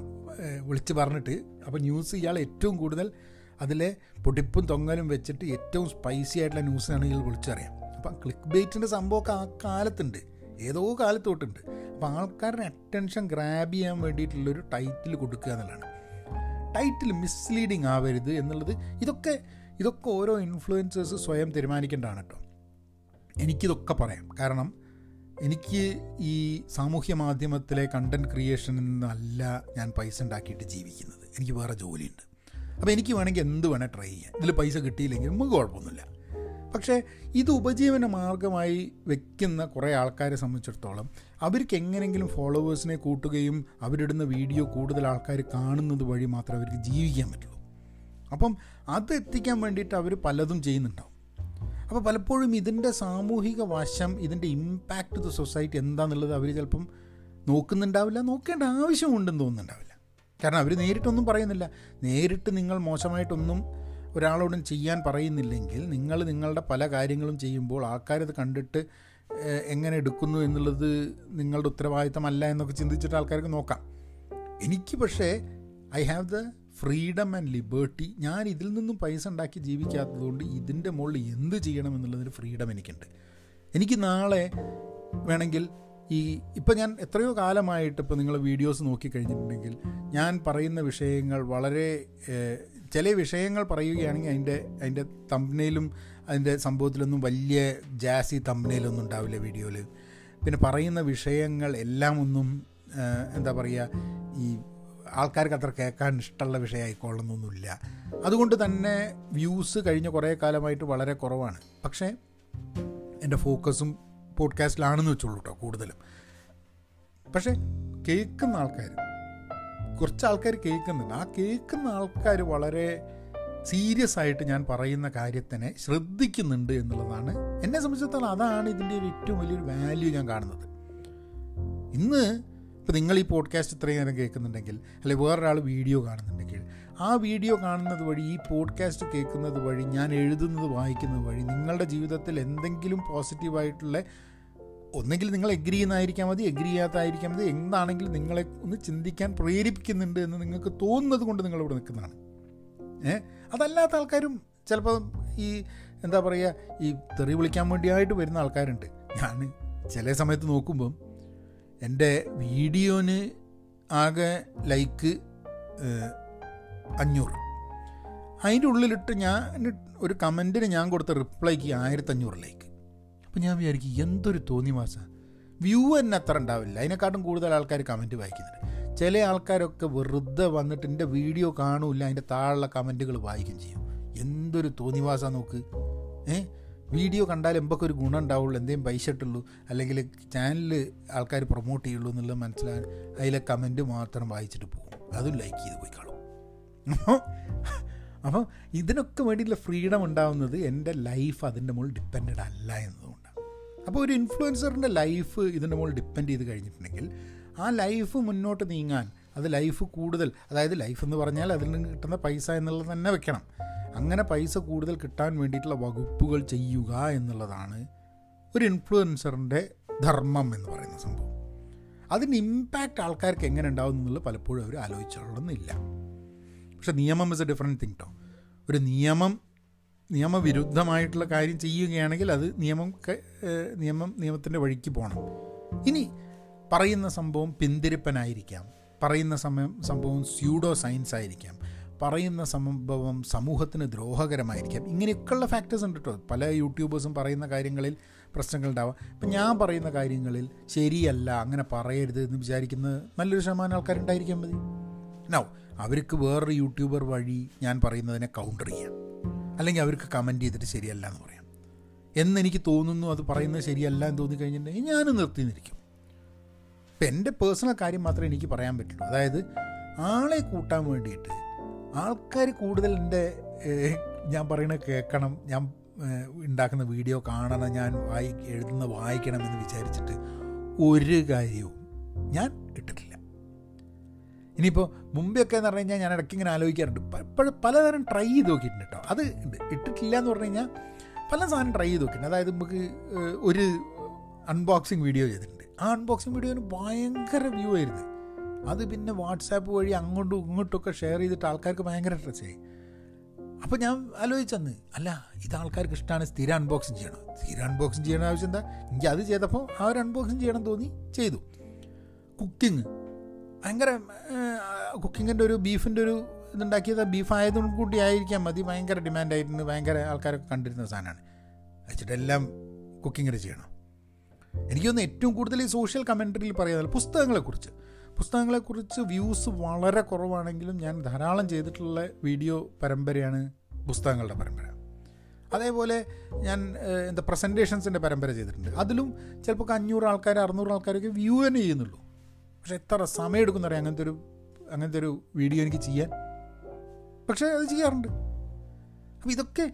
Speaker 1: വിളിച്ച് പറഞ്ഞിട്ട് അപ്പോൾ ന്യൂസ് ഇയാൾ ഏറ്റവും കൂടുതൽ അതിലെ പൊടിപ്പും തൊങ്ങലും വെച്ചിട്ട് ഏറ്റവും സ്പൈസി ആയിട്ടുള്ള ന്യൂസാണ് ഇയാൾ വിളിച്ചറിയാം. അപ്പം ക്ലിക്ക് ബേറ്റിന്റെ സംഭവമൊക്കെ ആ കാലത്തുണ്ട്. ഏതോ കാലത്ത് തൊട്ടുണ്ട് അപ്പോൾ ആൾക്കാരുടെ അറ്റൻഷൻ ഗ്രാബ് ചെയ്യാൻ വേണ്ടിയിട്ടുള്ളൊരു ടൈറ്റിൽ കൊടുക്കുക എന്നുള്ളതാണ്. ടൈറ്റിൽ മിസ്ലീഡിങ് ആവരുത് എന്നുള്ളത് ഇതൊക്കെ ഇതൊക്കെ ഓരോ ഇൻഫ്ലുവൻസേഴ്സ് സ്വയം തീരുമാനിക്കേണ്ടതാണ് കേട്ടോ എനിക്കിതൊക്കെ പറയാം. കാരണം എനിക്ക് ഈ സാമൂഹ്യ മാധ്യമത്തിലെ കണ്ടന്റ് ക്രിയേഷനിൽ നിന്നല്ല ഞാൻ പൈസ ഉണ്ടാക്കിയിട്ട് ജീവിക്കുന്നത്. എനിക്ക് വേറെ ജോലിയുണ്ട്. അപ്പോൾ എനിക്ക് വേണമെങ്കിൽ എന്ത് വേണേൽ ട്രൈ ചെയ്യാം. ഇതിൽ പൈസ കിട്ടിയില്ലെങ്കിൽ നമുക്ക് കുഴപ്പമൊന്നുമില്ല. പക്ഷേ ഇത് ഉപജീവന മാർഗമായി വെക്കുന്ന കുറേ ആൾക്കാരെ സംബന്ധിച്ചിടത്തോളം അവർക്ക് എങ്ങനെയെങ്കിലും ഫോളോവേഴ്സിനെ കൂട്ടുകയും അവരിടുന്ന വീഡിയോ കൂടുതൽ ആൾക്കാർ കാണുന്നത് വഴി മാത്രമേ അവർക്ക് ജീവിക്കാൻ പറ്റുള്ളൂ. അപ്പം അത് എത്തിക്കാൻ വേണ്ടിയിട്ട് അവർ പലതും ചെയ്യുന്നുണ്ടാവും. അപ്പോൾ പലപ്പോഴും ഇതിന്റെ സാമൂഹിക വശം ഇതിന്റെ ഇമ്പാക്റ്റ് ടു സൊസൈറ്റി എന്താണെന്നുള്ളത് അവർ ചിലപ്പം നോക്കുന്നുണ്ടാവില്ല നോക്കേണ്ട ആവശ്യമുണ്ടെന്ന് തോന്നുന്നുണ്ടാവില്ല. കാരണം അവർ നേരിട്ടൊന്നും പറയുന്നില്ല. നേരിട്ട് നിങ്ങൾ മോശമായിട്ടൊന്നും ഒരാളോടും ചെയ്യാൻ പറയുന്നില്ലെങ്കിൽ നിങ്ങൾ നിങ്ങളുടെ പല കാര്യങ്ങളും ചെയ്യുമ്പോൾ ആൾക്കാരത് കണ്ടിട്ട് എങ്ങനെ എടുക്കുന്നു എന്നുള്ളത് നിങ്ങളുടെ ഉത്തരവാദിത്തമല്ല എന്നൊക്കെ ചിന്തിച്ചിട്ട് ആൾക്കാർക്ക് നോക്കാം. എനിക്ക് പക്ഷേ I have the freedom and liberty. ഞാൻ ഇതിൽ നിന്നും പൈസ ഉണ്ടാക്കി ജീവിക്കാത്തതുകൊണ്ട് ഇതിന്റെ മുകളിൽ എന്ത് ചെയ്യണം എന്നുള്ളതിന് ഫ്രീഡം എനിക്കുണ്ട്. എനിക്ക് നാളെ വേണമെങ്കിൽ ഈ ഇപ്പം ഞാൻ എത്രയോ കാലമായിട്ട് ഇപ്പോൾ നിങ്ങൾ വീഡിയോസ് നോക്കിക്കഴിഞ്ഞിട്ടുണ്ടെങ്കിൽ ഞാൻ പറയുന്ന വിഷയങ്ങൾ വളരെ ചില വിഷയങ്ങൾ പറയുകയാണെങ്കിൽ അതിന്റെ അതിന്റെ തമ്പനയിലും അതിന്റെ സംഭവത്തിലൊന്നും വലിയ ജാസി തമ്പനയിലൊന്നും ഉണ്ടാവില്ല വീഡിയോയിൽ. പിന്നെ പറയുന്ന വിഷയങ്ങൾ എല്ലാം ഒന്നും എന്താ പറയുക ഈ ആൾക്കാർക്ക് അത്ര കേൾക്കാൻ ഇഷ്ടമുള്ള വിഷയമായിക്കൊള്ളുന്നൊന്നുമില്ല. അതുകൊണ്ട് തന്നെ വ്യൂസ് കഴിഞ്ഞ കുറേ കാലമായിട്ട് വളരെ കുറവാണ്. പക്ഷേ എന്റെ ഫോക്കസും പോഡ്കാസ്റ്റിലാണെന്ന് വെച്ചോളൂ കേട്ടോ കൂടുതലും. പക്ഷേ കേൾക്കുന്ന ആൾക്കാർ കുറച്ച് ആൾക്കാർ കേൾക്കുന്നുണ്ട്. ആ കേൾക്കുന്ന ആൾക്കാർ വളരെ സീരിയസ് ആയിട്ട് ഞാൻ പറയുന്ന കാര്യത്തിനെ ശ്രദ്ധിക്കുന്നുണ്ട് എന്നുള്ളതാണ് എന്നെ സംബന്ധിച്ചിടത്തോളം അതാണ് ഇതിന്റെ ഒരു ഏറ്റവും വലിയൊരു വാല്യൂ ഞാൻ കാണുന്നത്. ഇന്ന് ഇപ്പോൾ നിങ്ങൾ ഈ പോഡ്കാസ്റ്റ് ഇത്രയും നേരം കേൾക്കുന്നുണ്ടെങ്കിൽ അല്ലെങ്കിൽ വേറൊരാൾ വീഡിയോ കാണുന്നുണ്ടെങ്കിൽ ആ വീഡിയോ കാണുന്നത് വഴി ഈ പോഡ്കാസ്റ്റ് കേൾക്കുന്നത് വഴി ഞാൻ എഴുതുന്നത് വായിക്കുന്നത് വഴി നിങ്ങളുടെ ജീവിതത്തിൽ എന്തെങ്കിലും പോസിറ്റീവായിട്ടുള്ള ഒന്നെങ്കിൽ നിങ്ങൾ എഗ്രി ചെയ്യുന്നതായിരിക്കാം മതി എഗ്രി ചെയ്യാത്തതായിരിക്കാം മതി എന്താണെങ്കിലും നിങ്ങളെ ഒന്ന് ചിന്തിക്കാൻ പ്രേരിപ്പിക്കുന്നുണ്ട് എന്ന് നിങ്ങൾക്ക് തോന്നുന്നത് കൊണ്ട് നിങ്ങളിവിടെ നിൽക്കുന്നതാണ്. ഏ? അതല്ലാത്ത ആൾക്കാരും ചിലപ്പോൾ ഈ എന്താ പറയുക ഈ തെറി വിളിക്കാൻ വേണ്ടിയായിട്ട് വരുന്ന ആൾക്കാരുണ്ട്. ഞാൻ ചില സമയത്ത് നോക്കുമ്പം എന്റെ വീഡിയോന് ആകെ ലൈക്ക് അഞ്ഞൂറ്. അതിന്റെ ഉള്ളിലിട്ട് ഞാൻ ഒരു കമന്റിന് ഞാൻ കൊടുത്ത റിപ്ലൈക്ക് ആയിരത്തഞ്ഞൂറ് ലൈക്ക്. അപ്പോൾ ഞാൻ വിചാരിക്കും എന്തൊരു തോന്നി മാസം വ്യൂ തന്നെ അത്ര ഉണ്ടാവില്ല. അതിനെക്കാട്ടും കൂടുതൽ ആൾക്കാർ കമന്റ് വായിക്കുന്നുണ്ട്. ചില ആൾക്കാരൊക്കെ വെറുതെ വന്നിട്ട് എന്റെ വീഡിയോ കാണൂല അതിന്റെ താഴെയുള്ള കമന്റുകൾ വായിക്കുകയും ചെയ്യും. എന്തൊരു തോന്നിവാസ നോക്ക്. ഏ? വീഡിയോ കണ്ടാൽ എമ്പൊക്കെ ഒരു ഗുണം ഉണ്ടാവുള്ളൂ എന്തെങ്കിലും പൈസ ഇട്ടുള്ളൂ അല്ലെങ്കിൽ ചാനൽ ആൾക്കാർ പ്രൊമോട്ട് ചെയ്യുള്ളൂ എന്നുള്ളത് മനസ്സിലാകാൻ അതിലെ കമന്റ് മാത്രം വായിച്ചിട്ട് പോകും. അതും ലൈക്ക് ചെയ്ത് പോയി കാണും. അപ്പോൾ ഇതിനൊക്കെ വേണ്ടിയിട്ടുള്ള ഫ്രീഡം ഉണ്ടാവുന്നത് എന്റെ ലൈഫ് അതിന്റെ മുകളിൽ ഡിപ്പെൻഡ് അല്ല എന്നതുകൊണ്ടാണ്. അപ്പോൾ ഒരു ഇൻഫ്ലുവൻസറിന്റെ ലൈഫ് ഇതിന്റെ മുകളിൽ ഡിപ്പെൻഡ് ചെയ്ത് കഴിഞ്ഞിട്ടുണ്ടെങ്കിൽ ആ ലൈഫ് മുന്നോട്ട് നീങ്ങാൻ അത് ലൈഫ് കൂടുതൽ അതായത് ലൈഫ് എന്ന് പറഞ്ഞാൽ അതിൽ നിന്ന് കിട്ടുന്ന പൈസ എന്നുള്ളത് തന്നെ വെക്കണം. അങ്ങനെ പൈസ കൂടുതൽ കിട്ടാൻ വേണ്ടിയിട്ടുള്ള വകുപ്പുകൾ ചെയ്യുക എന്നുള്ളതാണ് ഒരു ഇൻഫ്ലുവൻസറിന്റെ ധർമ്മം എന്ന് പറയുന്ന സംഭവം. അതിന്റെ ഇമ്പാക്റ്റ് ആൾക്കാർക്ക് എങ്ങനെ ഉണ്ടാവും എന്നുള്ളത് പലപ്പോഴും അവർ ആലോചിച്ചിട്ടുള്ളതെന്നില്ല പക്ഷേ നിയമം ഇസ് എ ഡിഫറെന്റ് തിങ് കേട്ടോ ഒരു നിയമം നിയമവിരുദ്ധമായിട്ടുള്ള കാര്യം ചെയ്യുകയാണെങ്കിൽ അത് നിയമം നിയമം നിയമത്തിന്റെ വഴിക്ക് പോകണം. ഇനി പറയുന്ന സംഭവം പിന്തിരിപ്പനായിരിക്കാം. പറയുന്ന സമയം സംഭവം സ്യൂഡോ സയൻസ് ആയിരിക്കാം. പറയുന്ന സംഭവം സമൂഹത്തിന് ദ്രോഹകരമായിരിക്കാം. ഇങ്ങനെയൊക്കെയുള്ള ഫാക്ടേഴ്സ് ഉണ്ട് കേട്ടോ പല യൂട്യൂബേഴ്സും പറയുന്ന കാര്യങ്ങളിൽ പ്രശ്നങ്ങൾ ഉണ്ടാവാം ഇപ്പം ഞാൻ പറയുന്ന കാര്യങ്ങളിൽ ശരിയല്ല അങ്ങനെ പറയരുത് എന്ന് വിചാരിക്കുന്ന നല്ലൊരു ശതമാനം ആൾക്കാരുണ്ടായിരിക്കാൻ മതി. നോ അവർക്ക് വേറൊരു യൂട്യൂബർ വഴി ഞാൻ പറയുന്നതിനെ കൗണ്ടർ ചെയ്യാം. അല്ലെങ്കിൽ അവർക്ക് കമന്റ് ചെയ്തിട്ട് ശരിയല്ല എന്ന് പറയാം. എന്നെനിക്ക് തോന്നുന്നു അത് പറയുന്നത് ശരിയല്ല എന്ന് തോന്നിക്കഴിഞ്ഞിട്ടുണ്ടെങ്കിൽ ഞാൻ നിർത്തി നിൽക്കും ഇപ്പം എന്റെ പേഴ്സണൽ കാര്യം മാത്രമേ എനിക്ക് പറയാൻ പറ്റുള്ളൂ. അതായത് ആളെ കൂട്ടാൻ വേണ്ടിയിട്ട് ആൾക്കാർ കൂടുതൽ എന്റെ ഞാൻ പറയണത് കേൾക്കണം ഞാൻ ഉണ്ടാക്കുന്ന വീഡിയോ കാണണം ഞാൻ വായി എഴുതുന്ന വായിക്കണം എന്ന് വിചാരിച്ചിട്ട് ഒരു കാര്യവും ഞാൻ ഇട്ടിട്ടില്ല. ഇനിയിപ്പോൾ മുമ്പെയൊക്കെ എന്ന് പറഞ്ഞു കഴിഞ്ഞാൽ ഞാൻ ഇടയ്ക്ക് ഇങ്ങനെ ആലോചിക്കാറുണ്ട്. പല പലതരം ട്രൈ ചെയ്ത് നോക്കിയിട്ടുണ്ട് കേട്ടോ. അത് ഉണ്ട് ഇട്ടിട്ടില്ല എന്ന് പറഞ്ഞു കഴിഞ്ഞാൽ പല സാധനം ട്രൈ ചെയ്ത് നോക്കിയിട്ടുണ്ട്. അതായത് നമുക്ക് ഒരു അൺബോക്സിങ് വീഡിയോ ചെയ്തിട്ടുണ്ട്. അൺബോക്സിങ് വീഡിയോന് ഭയങ്കര വ്യൂ ആയിരുന്നു. അത് പിന്നെ വാട്സാപ്പ് വഴി അങ്ങോട്ടും ഇങ്ങോട്ടൊക്കെ ഷെയർ ചെയ്തിട്ട് ആൾക്കാർക്ക് ഭയങ്കര ആയി. അപ്പോൾ ഞാൻ ആലോചിച്ചന്ന് അല്ല ഇത് ആൾക്കാർക്ക് ഇഷ്ടമാണ് സ്ഥിരം അൺബോക്സിങ് ചെയ്യണം. സ്ഥിരം അൺബോക്സിങ് ചെയ്യണ ആവശ്യം എന്താ? എനിക്ക് അത് ചെയ്തപ്പോൾ ആ ഒരു അൺബോക്സിങ് ചെയ്യണം തോന്നി ചെയ്തു. കുക്കിംഗ് ഭയങ്കര കുക്കിങ്ങിന്റെ ഒരു ബീഫിന്റെ ഒരു ഇതുണ്ടാക്കിയത് ബീഫ് ആയതും കൂടി ആയിരിക്കാം. മതി ഭയങ്കര ഡിമാൻഡായിരുന്നു ഭയങ്കര ആൾക്കാരൊക്കെ കണ്ടിരുന്ന സാധനമാണ്. വെച്ചിട്ടെല്ലാം കുക്കിങ്ങിൽ ചെയ്യണം. എനിക്കൊന്ന് ഏറ്റവും കൂടുതൽ ഈ സോഷ്യൽ കമൻട്രിയിൽ പറയുന്നത് പുസ്തകങ്ങളെക്കുറിച്ച്. പുസ്തകങ്ങളെക്കുറിച്ച് വ്യൂസ് വളരെ കുറവാണെങ്കിലും ഞാൻ ധാരാളം ചെയ്തിട്ടുള്ള വീഡിയോ പരമ്പരയാണ് പുസ്തകങ്ങളുടെ പരമ്പര. അതേപോലെ ഞാൻ എന്താ പ്രസന്റേഷൻസിന്റെ പരമ്പര ചെയ്തിട്ടുണ്ട്. അതിലും ചിലപ്പോൾ അഞ്ഞൂറ് ആൾക്കാർ അറുന്നൂറ് ആൾക്കാരൊക്കെ വ്യൂ തന്നെ ചെയ്യുന്നുള്ളൂ. പക്ഷെ എത്ര സമയം എടുക്കുന്നറിയാം അങ്ങനത്തെ ഒരു അങ്ങനത്തെ ഒരു വീഡിയോ എനിക്ക് ചെയ്യാൻ. പക്ഷേ അത് ചെയ്യാറുണ്ട്. അപ്പോൾ ഇതൊക്കെ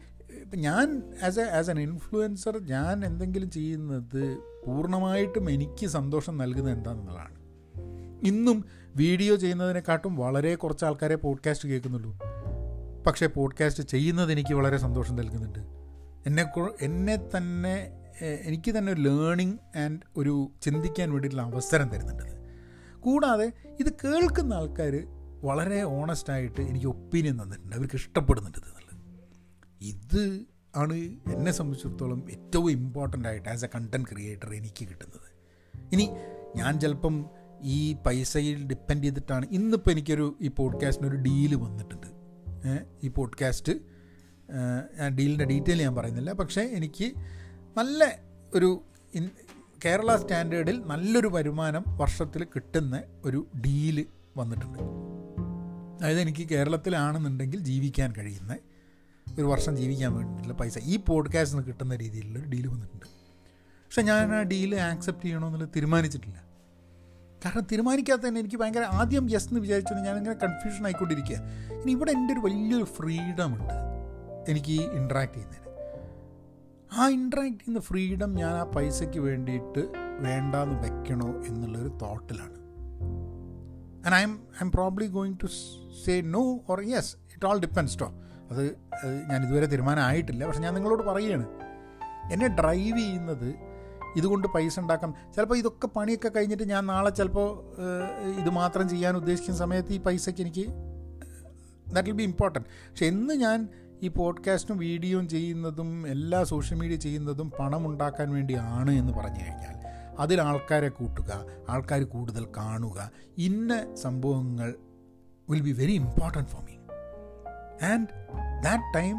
Speaker 1: ഇപ്പം ഞാൻ as a as an influencer ഞാൻ എന്തെങ്കിലും ചെയ്യുന്നത് പൂർണമായിട്ടും എനിക്ക് സന്തോഷം നൽകുന്നത് എന്താണെന്നുള്ളതാണ്. ഇന്നും വീഡിയോ ചെയ്യുന്നതിനെക്കാട്ടും വളരെ കുറച്ച് ആൾക്കാരെ പോഡ്കാസ്റ്റ് കേൾക്കുന്നുള്ളൂ. പക്ഷേ പോഡ്കാസ്റ്റ് ചെയ്യുന്നത് എനിക്ക് വളരെ സന്തോഷം നൽകുന്നുണ്ട്. എന്നെ എന്നെ തന്നെ എനിക്ക് തന്നെ ഒരു ലേണിംഗ് ആൻഡ് ഒരു ചിന്തിക്കാൻ വേണ്ടിയിട്ടുള്ള അവസരം തരുന്നുണ്ട് കൂടാതെ ഇത് കേൾക്കുന്ന ആൾക്കാർ വളരെ ഓണസ്റ്റായിട്ട് എനിക്ക് ഒപ്പീനിയൻ തന്നിട്ടുണ്ട്. അവർക്ക് ഇഷ്ടപ്പെടുന്നുണ്ട് ഇത് ആണ് എന്നെ സംബന്ധിച്ചിടത്തോളം ഏറ്റവും ഇമ്പോർട്ടന്റ് ആയിട്ട് ആസ് എ കണ്ടന്റ് ക്രിയേറ്റർ എനിക്ക് കിട്ടുന്നത്. ഇനി ഞാൻ ചിലപ്പം ഈ പൈസയിൽ ഡിപ്പെൻഡ് ചെയ്തിട്ടാണ് ഇന്നിപ്പോൾ എനിക്കൊരു ഈ പോഡ്കാസ്റ്റിനൊരു ഡീൽ വന്നിട്ടുണ്ട്. ഈ പോഡ്കാസ്റ്റ് ഞാൻ ഡീലിന്റെ ഡീറ്റെയിൽ ഞാൻ പറയുന്നില്ല. പക്ഷേ എനിക്ക് നല്ല ഒരു കേരള സ്റ്റാൻഡേർഡിൽ നല്ലൊരു വരുമാനം വർഷത്തിൽ കിട്ടുന്ന ഒരു ഡീൽ വന്നിട്ടുണ്ട്. അതായത് എനിക്ക് കേരളത്തിലാണെന്നുണ്ടെങ്കിൽ ജീവിക്കാൻ കഴിയുന്ന ഒരു വർഷം ജീവിക്കാൻ വേണ്ടിയിട്ടുള്ള പൈസ. ഈ പോഡ്കാസ്റ്റിന് കിട്ടുന്ന രീതിയിലുള്ള ഒരു ഡീൽ വന്നിട്ടുണ്ട്. പക്ഷെ ഞാൻ ആ ഡീൽ ആക്സെപ്റ്റ് ചെയ്യണമെന്നുള്ളത് തീരുമാനിച്ചിട്ടില്ല. കാരണം തീരുമാനിക്കാത്ത തന്നെ എനിക്ക് ഭയങ്കര ആദ്യം യെസ് എന്ന് വിചാരിച്ചത് ഞാനിങ്ങനെ കൺഫ്യൂഷൻ ആയിക്കൊണ്ടിരിക്കുക ഇനി ഇവിടെ എന്റെ ഒരു വലിയൊരു ഫ്രീഡം ഉണ്ട് എനിക്ക് ഈ ഇൻട്രാക്ട് ചെയ്യുന്നതിന്. ആ ഇൻട്രാക്ട് ചെയ്യുന്ന ഫ്രീഡം ഞാൻ ആ പൈസയ്ക്ക് വേണ്ടിയിട്ട് വേണ്ടാന്ന് വെക്കണോ എന്നുള്ളൊരു തോട്ടിലാണ് and I'm I'm probably going to say no or yes it all depends to അത് ഞാൻ ഇതുവരെ തീരുമാനമായിട്ടില്ല. പക്ഷെ ഞാൻ നിങ്ങളോട് പറയുകയാണ്. എന്നെ ഡ്രൈവ് ചെയ്യുന്നത് ഇതുകൊണ്ട് പൈസ ഉണ്ടാക്കാം ചിലപ്പോൾ ഇതൊക്കെ പണിയൊക്കെ കഴിഞ്ഞിട്ട് ഞാൻ നാളെ ചിലപ്പോൾ ഇത് മാത്രം ചെയ്യാൻ ഉദ്ദേശിക്കുന്ന സമയത്ത് ഈ പൈസയ്ക്ക് എനിക്ക് ദാറ്റ് വിൽ ബി ഇമ്പോർട്ടന്റ് പക്ഷെ എന്ന് ഞാൻ ഈ പോഡ്കാസ്റ്റും വീഡിയോയും ചെയ്യുന്നതും എല്ലാ സോഷ്യൽ മീഡിയ ചെയ്യുന്നതും പണം ഉണ്ടാക്കാൻ വേണ്ടിയാണ് എന്ന് പറഞ്ഞു കഴിഞ്ഞാൽ അതിൽ ആൾക്കാരെ കൂട്ടുക ആൾക്കാർ കൂടുതൽ കാണുക ഇന്ന സംഭവങ്ങൾ will be very important for me and that time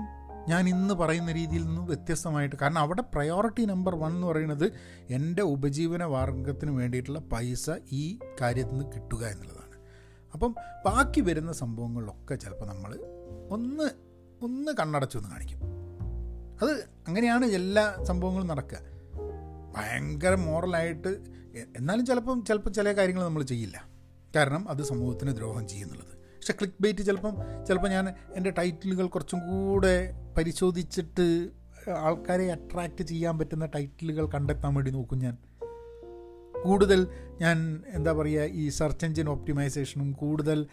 Speaker 1: ഞാൻ ഇന്ന് പറയുന്ന രീതിയിൽ നിന്ന് വ്യത്യസ്തമായിട്ട് കാരണം അവിടെ പ്രയോറിറ്റി നമ്പർ വൺ എന്ന് പറയുന്നത് എന്റെ ഉപജീവന വർഗത്തിന് വേണ്ടിയിട്ടുള്ള പൈസ ഈ കാര്യത്തിൽ നിന്ന് കിട്ടുക എന്നുള്ളതാണ്. അപ്പം ബാക്കി വരുന്ന സംഭവങ്ങളിലൊക്കെ ചിലപ്പോൾ നമ്മൾ ഒന്ന് ഒന്ന് കണ്ണടച്ചു ഒന്ന് കാണിക്കും. അത് അങ്ങനെയാണ് എല്ലാ സംഭവങ്ങളും നടക്കുക. ഭയങ്കര മോറലായിട്ട് എന്നാലും ചിലപ്പം ചിലപ്പോൾ ചില കാര്യങ്ങൾ നമ്മൾ ചെയ്യില്ല. കാരണം അത് സമൂഹത്തിന് ദ്രോഹം ചെയ്യുന്നുള്ളത്. പക്ഷെ ക്ലിക്ക് ബൈറ്റ് ചിലപ്പം ചിലപ്പോൾ ഞാൻ എന്റെ ടൈറ്റിലുകൾ കുറച്ചും കൂടെ പരിശോധിച്ചിട്ട് ആൾക്കാരെ അട്രാക്റ്റ് ചെയ്യാൻ പറ്റുന്ന ടൈറ്റിലുകൾ കണ്ടെത്താൻ വേണ്ടി നോക്കും ഞാൻ. കൂടുതൽ ഞാൻ എന്താ പറയുക ഈ സെർച്ച് എഞ്ചിൻ ഓപ്റ്റിമൈസേഷനും കൂടുതൽ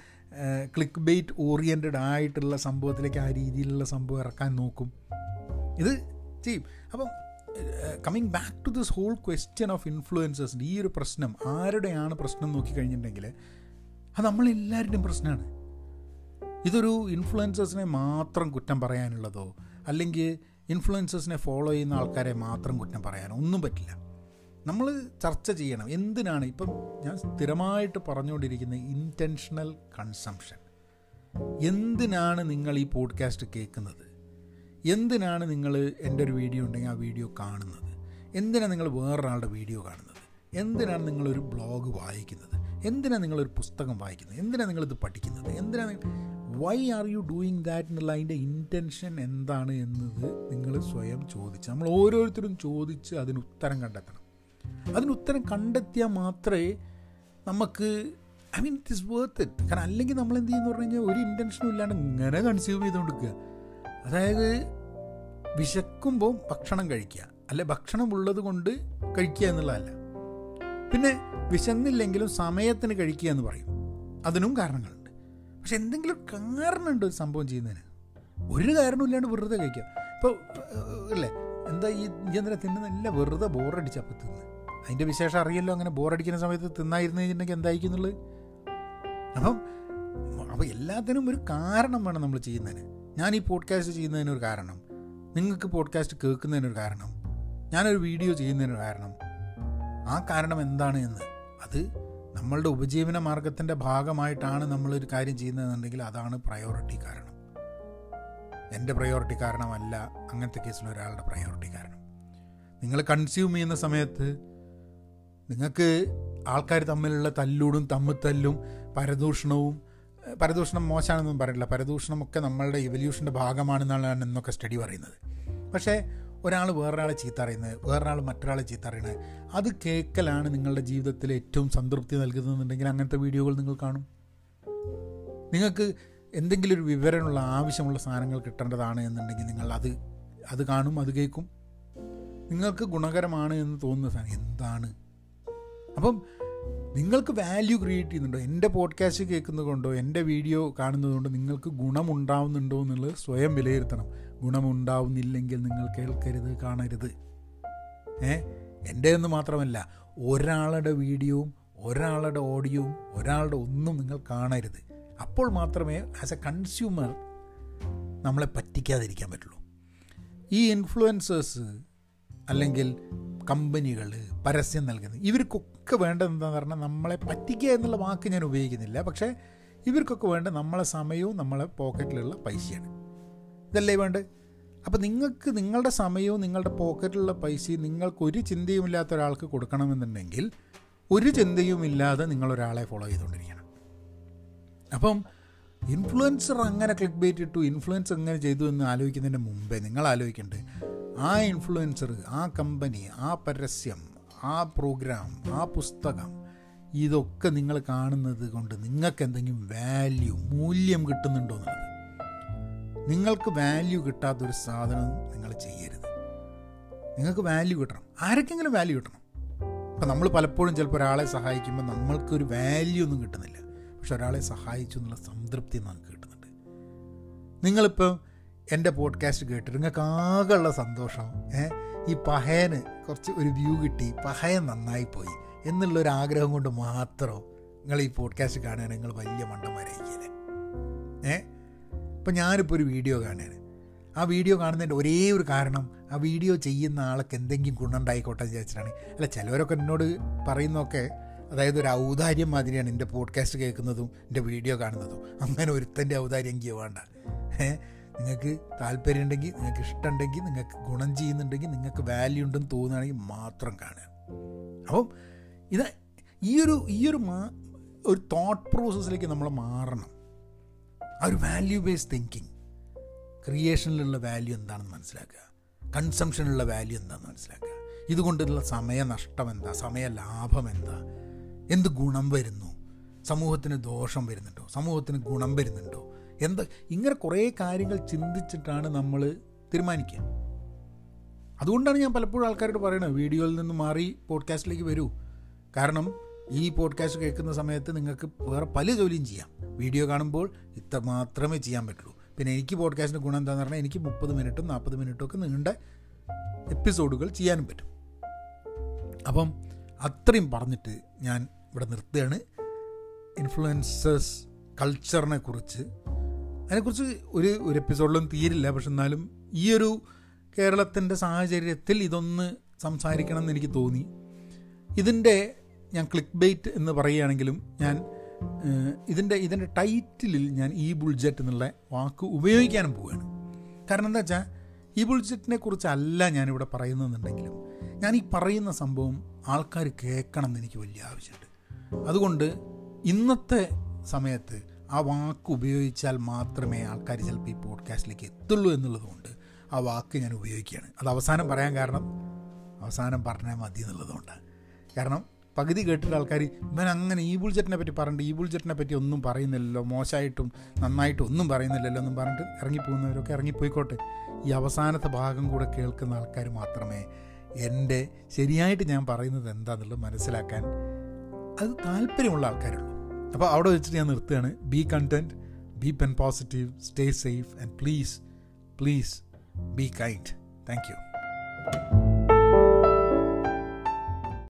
Speaker 1: ക്ലിക്ക് ബെയ്റ്റ് ഓറിയന്റഡ് ആയിട്ടുള്ള സംഭവത്തിലേക്ക് ആ രീതിയിലുള്ള സംഭവം ഇറക്കാൻ നോക്കും. ഇത് ചെയ്യും. അപ്പം coming back to this whole question of ഇൻഫ്ലുവൻസേഴ്സിന്റെ ഈ ഒരു പ്രശ്നം ആരുടെയാണ് പ്രശ്നം നോക്കിക്കഴിഞ്ഞിട്ടുണ്ടെങ്കിൽ അത് നമ്മളെല്ലാവരുടെയും പ്രശ്നമാണ്. ഇതൊരു ഇൻഫ്ലുവൻസേഴ്സിനെ മാത്രം കുറ്റം പറയാനുള്ളതോ അല്ലെങ്കിൽ ഇൻഫ്ലുവൻസേഴ്സിനെ ഫോളോ ചെയ്യുന്ന ആൾക്കാരെ മാത്രം കുറ്റം പറയാനോ ഒന്നും പറ്റില്ല. നമ്മൾ ചർച്ച ചെയ്യണം എന്തിനാണ്? ഇപ്പം ഞാൻ സ്ഥിരമായിട്ട് പറഞ്ഞുകൊണ്ടിരിക്കുന്ന ഇന്റൻഷണൽ കൺസംഷൻ എന്തിനാണ് നിങ്ങൾ ഈ പോഡ്കാസ്റ്റ് കേൾക്കുന്നത്? എന്തിനാണ് നിങ്ങൾ എന്റെ ഒരു വീഡിയോ ഉണ്ടെങ്കിൽ ആ വീഡിയോ കാണുന്നത്? എന്തിനാണ് നിങ്ങൾ വേറൊരാളുടെ വീഡിയോ കാണുന്നത്? എന്തിനാണ് നിങ്ങളൊരു ബ്ലോഗ് വായിക്കുന്നത്? എന്തിനാണ് നിങ്ങളൊരു പുസ്തകം വായിക്കുന്നത്? എന്തിനാണ് നിങ്ങളിത് പഠിക്കുന്നത്? എന്തിനാണ് why are you doing that എന്നുള്ള അതിന്റെ ഇന്റൻഷൻ എന്താണ് എന്നത് നിങ്ങൾ സ്വയം ചോദിച്ച് നമ്മൾ ഓരോരുത്തരും ചോദിച്ച് അതിന് ഉത്തരം കണ്ടെത്തണം. അതിന് ഉത്തരം കണ്ടെത്തിയാൽ മാത്രമേ നമുക്ക് I mean it is worth it കാരണം അല്ലെങ്കിൽ നമ്മൾ എന്ത് ചെയ്യുന്നു പറഞ്ഞു കഴിഞ്ഞാൽ ഒരു ഇന്റൻഷനും ഇല്ലാണ്ട് ഇങ്ങനെ കൺസ്യൂം ചെയ്തുകൊണ്ടിരിക്കുക. അതായത് വിശക്കുമ്പോൾ ഭക്ഷണം കഴിക്കുക. അല്ലെ ഭക്ഷണം ഉള്ളത് കൊണ്ട് കഴിക്കുക എന്നുള്ളതല്ല. പിന്നെ വിശന്നില്ലെങ്കിലും സമയത്തിന് കഴിക്കുക എന്ന് പറയും. അതിനും കാരണങ്ങളുണ്ട് പക്ഷെ എന്തെങ്കിലും കാരണമുണ്ട് ഒരു സംഭവം ചെയ്യുന്നതിന്? ഒരു കാരണമില്ലാണ്ട് വെറുതെ കഴിക്കാം. ഇപ്പോൾ അല്ലേ? എന്താ ഈ ഇഞ്ചന്തരം തിന്നുന്നില്ല വെറുതെ ബോറടിച്ചപ്പോൾ തിന്ന്. അതിന്റെ വിശേഷം അറിയല്ലോ അങ്ങനെ ബോറടിക്കുന്ന സമയത്ത് തിന്നായിരുന്നു കഴിഞ്ഞിട്ടുണ്ടെങ്കിൽ എന്തായിരിക്കുന്നുള്ളത് അപ്പം അപ്പോൾ എല്ലാത്തിനും ഒരു കാരണം വേണം നമ്മൾ ചെയ്യുന്നതിന്. ഞാൻ ഈ പോഡ്കാസ്റ്റ് ചെയ്യുന്നതിനൊരു കാരണം. നിങ്ങൾക്ക് പോഡ്കാസ്റ്റ് കേൾക്കുന്നതിനൊരു കാരണം. ഞാനൊരു വീഡിയോ ചെയ്യുന്നതിനൊരു കാരണം. ആ കാരണം എന്താണ് എന്ന്. അത് നമ്മളുടെ ഉപജീവന മാർഗത്തിന്റെ ഭാഗമായിട്ടാണ് നമ്മളൊരു കാര്യം ചെയ്യുന്നതെന്നുണ്ടെങ്കിൽ അതാണ് പ്രയോറിറ്റി കാരണം. എന്റെ പ്രയോറിറ്റി കാരണമല്ല അങ്ങനത്തെ കേസിൽ ഒരാളുടെ പ്രയോറിറ്റി കാരണം. നിങ്ങൾ കൺസ്യൂം ചെയ്യുന്ന സമയത്ത് നിങ്ങൾക്ക് ആൾക്കാർ തമ്മിലുള്ള തല്ലൂടും തമ്മിത്തല്ലും പരദൂഷണവും പരദൂഷണം മോശമാണെന്നൊന്നും പറയില്ല. പരദൂഷണമൊക്കെ നമ്മളുടെ ഇവല്യൂഷന്റെ ഭാഗമാണെന്നാണ് എന്നൊക്കെ സ്റ്റഡി പറയുന്നത്. പക്ഷേ ഒരാൾ വേറൊരാളെ ചീത്ത അറിയുന്നത് വേറൊരാൾ മറ്റൊരാളെ ചീത്ത അറിയുന്നത്. അത് കേൾക്കലാണ് നിങ്ങളുടെ ജീവിതത്തിൽ ഏറ്റവും സംതൃപ്തി നൽകുന്നതെന്നുണ്ടെങ്കിൽ അങ്ങനത്തെ വീഡിയോകൾ നിങ്ങൾ കാണും. നിങ്ങൾക്ക് എന്തെങ്കിലും ഒരു വിവരമുള്ള ആവശ്യമുള്ള സാധനങ്ങൾ കിട്ടേണ്ടതാണ് എന്നുണ്ടെങ്കിൽ നിങ്ങൾ അത് അത് കാണും അത് കേൾക്കും. നിങ്ങൾക്ക് ഗുണകരമാണ് എന്ന് തോന്നുന്ന സാധനം എന്താണ്? അപ്പം നിങ്ങൾക്ക് വാല്യൂ ക്രിയേറ്റ് ചെയ്യുന്നുണ്ടോ? എന്റെ പോഡ്കാസ്റ്റ് കേൾക്കുന്നത് കൊണ്ടോ എന്റെ വീഡിയോ കാണുന്നത് കൊണ്ടോ നിങ്ങൾക്ക് ഗുണമുണ്ടാവുന്നുണ്ടോ എന്നുള്ളത് സ്വയം വിലയിരുത്തണം. ഗുണമുണ്ടാവുന്നില്ലെങ്കിൽ നിങ്ങൾ കേൾക്കരുത് കാണരുത്. ഏ? എന്റെ മാത്രമല്ല ഒരാളുടെ വീഡിയോവും ഒരാളുടെ ഓഡിയോവും ഒരാളുടെ ഒന്നും നിങ്ങൾ കാണരുത്. അപ്പോൾ മാത്രമേ ആസ് എ കൺസ്യൂമർ നമ്മളെ പറ്റിക്കാതിരിക്കാൻ പറ്റുള്ളൂ. ഈ ഇൻഫ്ലുവൻസേഴ്സ് അല്ലെങ്കിൽ കമ്പനികൾ പരസ്യം നൽകുന്നത് ഇവർക്കൊക്കെ വേണ്ടത് എന്താണെന്ന് പറഞ്ഞാൽ നമ്മളെ പറ്റിക്കുക എന്നുള്ള വാക്ക് ഞാൻ ഉപയോഗിക്കുന്നില്ല. പക്ഷേ ഇവർക്കൊക്കെ വേണ്ട നമ്മളെ സമയവും നമ്മളെ പോക്കറ്റിലുള്ള പൈസയാണ്. ഇതല്ലേ വേണ്ട? അപ്പോൾ നിങ്ങൾക്ക് നിങ്ങളുടെ സമയവും നിങ്ങളുടെ പോക്കറ്റിലുള്ള പൈസയും നിങ്ങൾക്ക് ഒരു ചിന്തയുമില്ലാത്ത ഒരാൾക്ക് കൊടുക്കണമെന്നുണ്ടെങ്കിൽ ഒരു ചിന്തയുമില്ലാതെ നിങ്ങളൊരാളെ ഫോളോ ചെയ്തുകൊണ്ടിരിക്കണം. അപ്പം ഇൻഫ്ലുവൻസർ അങ്ങനെ ക്ലിക്ക് ബേറ്റ് ഇട്ടു ഇൻഫ്ലുവൻസ് എങ്ങനെ ചെയ്തു എന്ന് ആലോചിക്കുന്നതിന് മുമ്പേ നിങ്ങൾ ആലോചിക്കേണ്ടത് ആ ഇൻഫ്ലുവൻസർ ആ കമ്പനി ആ പരസ്യം ആ പ്രോഗ്രാം ആ പുസ്തകം ഇതൊക്കെ നിങ്ങൾ കാണുന്നത് കൊണ്ട് നിങ്ങൾക്ക് എന്തെങ്കിലും വാല്യൂ മൂല്യം കിട്ടുന്നുണ്ടോ എന്നുള്ളത് നിങ്ങൾക്ക് വാല്യൂ കിട്ടാത്തൊരു സാധനം നിങ്ങൾ ചെയ്യരുത്. നിങ്ങൾക്ക് വാല്യൂ കിട്ടണം. ആരൊക്കെങ്കിലും വാല്യൂ കിട്ടണം. അപ്പം നമ്മൾ പലപ്പോഴും ചിലപ്പോൾ ഒരാളെ സഹായിക്കുമ്പോൾ നമ്മൾക്കൊരു വാല്യൂ ഒന്നും കിട്ടുന്നില്ല. പക്ഷെ ഒരാളെ സഹായിച്ചു എന്നുള്ള സംതൃപ്തി നമുക്ക് കിട്ടുന്നുണ്ട്. നിങ്ങളിപ്പോൾ എന്റെ പോഡ്കാസ്റ്റ് കേട്ടിട്ട് നിങ്ങൾക്ക് ആകെയുള്ള സന്തോഷം ഈ പഹയന് കുറച്ച് ഒരു വ്യൂ കിട്ടി പഹയൻ നന്നായി പോയി എന്നുള്ളൊരു ആഗ്രഹം കൊണ്ട് മാത്രം നിങ്ങൾ ഈ പോഡ്കാസ്റ്റ് കാണാൻ നിങ്ങൾ വലിയ മണ്ടന്മാരായിരിക്കില്ലേ ഏ? ഇപ്പം ഞാനിപ്പോൾ ഒരു വീഡിയോ കാണുകയാണ്. ആ വീഡിയോ കാണുന്നതിന്റെ ഒരേ ഒരു കാരണം ആ വീഡിയോ ചെയ്യുന്ന ആൾക്ക് എന്തെങ്കിലും ഗുണമുണ്ടായിക്കോട്ടെ എന്ന് വിചാരിച്ചിട്ടാണ്. അല്ല ചിലവരൊക്കെ എന്നോട് പറയുന്നതൊക്കെ അതായത് ഒരു ഔദാര്യം മാതിരിയാണ് എന്റെ പോഡ്കാസ്റ്റ് കേൾക്കുന്നതും എന്റെ വീഡിയോ കാണുന്നതും. അങ്ങനെ ഒരുത്തന്റെ ഔദാര്യം എനിക്ക് വേണ്ട. നിങ്ങൾക്ക് താല്പര്യം ഉണ്ടെങ്കിൽ നിങ്ങൾക്ക് ഇഷ്ടമുണ്ടെങ്കിൽ നിങ്ങൾക്ക് ഗുണം ചെയ്യുന്നുണ്ടെങ്കിൽ നിങ്ങൾക്ക് വാല്യൂ ഉണ്ടെന്ന് തോന്നുകയാണെങ്കിൽ മാത്രം കാണുക. അപ്പം ഇത് ഈ ഒരു ഈ ഒരു മാ ഒരു തോട്ട് പ്രോസസ്സിലേക്ക് നമ്മൾ മാറണം. ആ ഒരു വാല്യൂ ബേസ്ഡ് തിങ്കിങ് ക്രിയേഷനിലുള്ള വാല്യൂ എന്താണെന്ന് മനസ്സിലാക്കുക. കൺസംഷനിലുള്ള വാല്യൂ എന്താണെന്ന് മനസ്സിലാക്കുക. ഇതുകൊണ്ടുള്ള സമയനഷ്ടം എന്താ? സമയ ലാഭം എന്താ? എന്ത് ഗുണം വരുന്നു? സമൂഹത്തിന് ദോഷം വരുന്നുണ്ടോ? സമൂഹത്തിന് ഗുണം വരുന്നുണ്ടോ? എന്താ? ഇങ്ങനെ കുറേ കാര്യങ്ങൾ ചിന്തിച്ചിട്ടാണ് നമ്മൾ തീരുമാനിക്കുക. അതുകൊണ്ടാണ് ഞാൻ പലപ്പോഴും ആൾക്കാരോട് പറയുന്നത് വീഡിയോയിൽ നിന്ന് മാറി പോഡ്കാസ്റ്റിലേക്ക് വരൂ. കാരണം ഈ പോഡ്കാസ്റ്റ് കേൾക്കുന്ന സമയത്ത് നിങ്ങൾക്ക് വേറെ പല ജോലിയും ചെയ്യാം. വീഡിയോ കാണുമ്പോൾ ഇത്ര മാത്രമേ ചെയ്യാൻ പറ്റുള്ളൂ. പിന്നെ എനിക്ക് പോഡ്കാസ്റ്റിന്റെ ഗുണം എന്താണെന്ന് പറഞ്ഞാൽ എനിക്ക് മുപ്പത് മിനിറ്റും നാൽപ്പത് മിനിറ്റും ഒക്കെ നീണ്ട എപ്പിസോഡുകൾ ചെയ്യാനും പറ്റും. അപ്പം അത്രയും പറഞ്ഞിട്ട് ഞാൻ ഇവിടെ നിർത്തുകയാണ്. ഇൻഫ്ലുവൻസേഴ്സ് കൾച്ചറിനെ കുറിച്ച്. അതിനെക്കുറിച്ച് ഒരു ഒരു എപ്പിസോഡിലും തീരില്ല. പക്ഷെ എന്നാലും ഈ ഒരു കേരളത്തിന്റെ സാഹചര്യത്തിൽ ഇതൊന്ന് സംസാരിക്കണം എന്ന് എനിക്ക് തോന്നി. ഇതിന്റെ ഞാൻ ക്ലിക്ക് ബെയ്റ്റ് എന്ന് പറയുകയാണെങ്കിലും ഞാൻ ഇതിന്റെ ഇതിന്റെ ടൈറ്റിലിൽ ഞാൻ ഈ ബുൾജെറ്റ് എന്നുള്ള വാക്ക് ഉപയോഗിക്കാനും പോവുകയാണ്. കാരണം എന്താ വെച്ചാൽ ഈ ബുൾജെറ്റിനെ കുറിച്ചല്ല ഞാനിവിടെ പറയുന്നതെന്നുണ്ടെങ്കിലും ഞാൻ ഈ പറയുന്ന സംഭവം ആൾക്കാർ കേൾക്കണം എന്ന് എനിക്ക് വലിയ ആവശ്യമുണ്ട്. അതുകൊണ്ട് ഇന്നത്തെ സമയത്ത് ആ വാക്ക് ഉപയോഗിച്ചാൽ മാത്രമേ ആൾക്കാർ ചിലപ്പോൾ ഈ പോഡ്കാസ്റ്റിലേക്ക് എത്തുള്ളൂ എന്നുള്ളതുകൊണ്ട് ആ വാക്ക് ഞാൻ ഉപയോഗിക്കുകയാണ്. അത് അവസാനം പറയാൻ കാരണം അവസാനം പറഞ്ഞാൽ മതി എന്നുള്ളതുകൊണ്ട് കാരണം പകുതി കേട്ടിട്ട് ആൾക്കാർ ഇവൻ അങ്ങനെ ഈ ബുൾജറ്റിനെ പറ്റി പറഞ്ഞിട്ട് ഈ ബുൾജറ്റിനെ പറ്റി ഒന്നും പറയുന്നില്ലല്ലോ മോശമായിട്ടും നന്നായിട്ടും ഒന്നും പറയുന്നില്ലല്ലോ എന്നും പറഞ്ഞിട്ട് ഇറങ്ങിപ്പോകുന്നവരൊക്കെ ഇറങ്ങിപ്പോയിക്കോട്ടെ. ഈ അവസാനത്തെ ഭാഗം കൂടെ കേൾക്കുന്ന ആൾക്കാർ മാത്രമേ എന്റെ ശരിയായിട്ട് ഞാൻ പറയുന്നത് എന്താണെന്നുള്ളത് മനസ്സിലാക്കാൻ അത് താല്പര്യമുള്ള ആൾക്കാരുള്ളൂ. അപ്പോൾ അവിടെ വെച്ചിട്ട് ഞാൻ നിർത്തുകയാണ്. Be content be pen positive stay safe and please please be kind thank you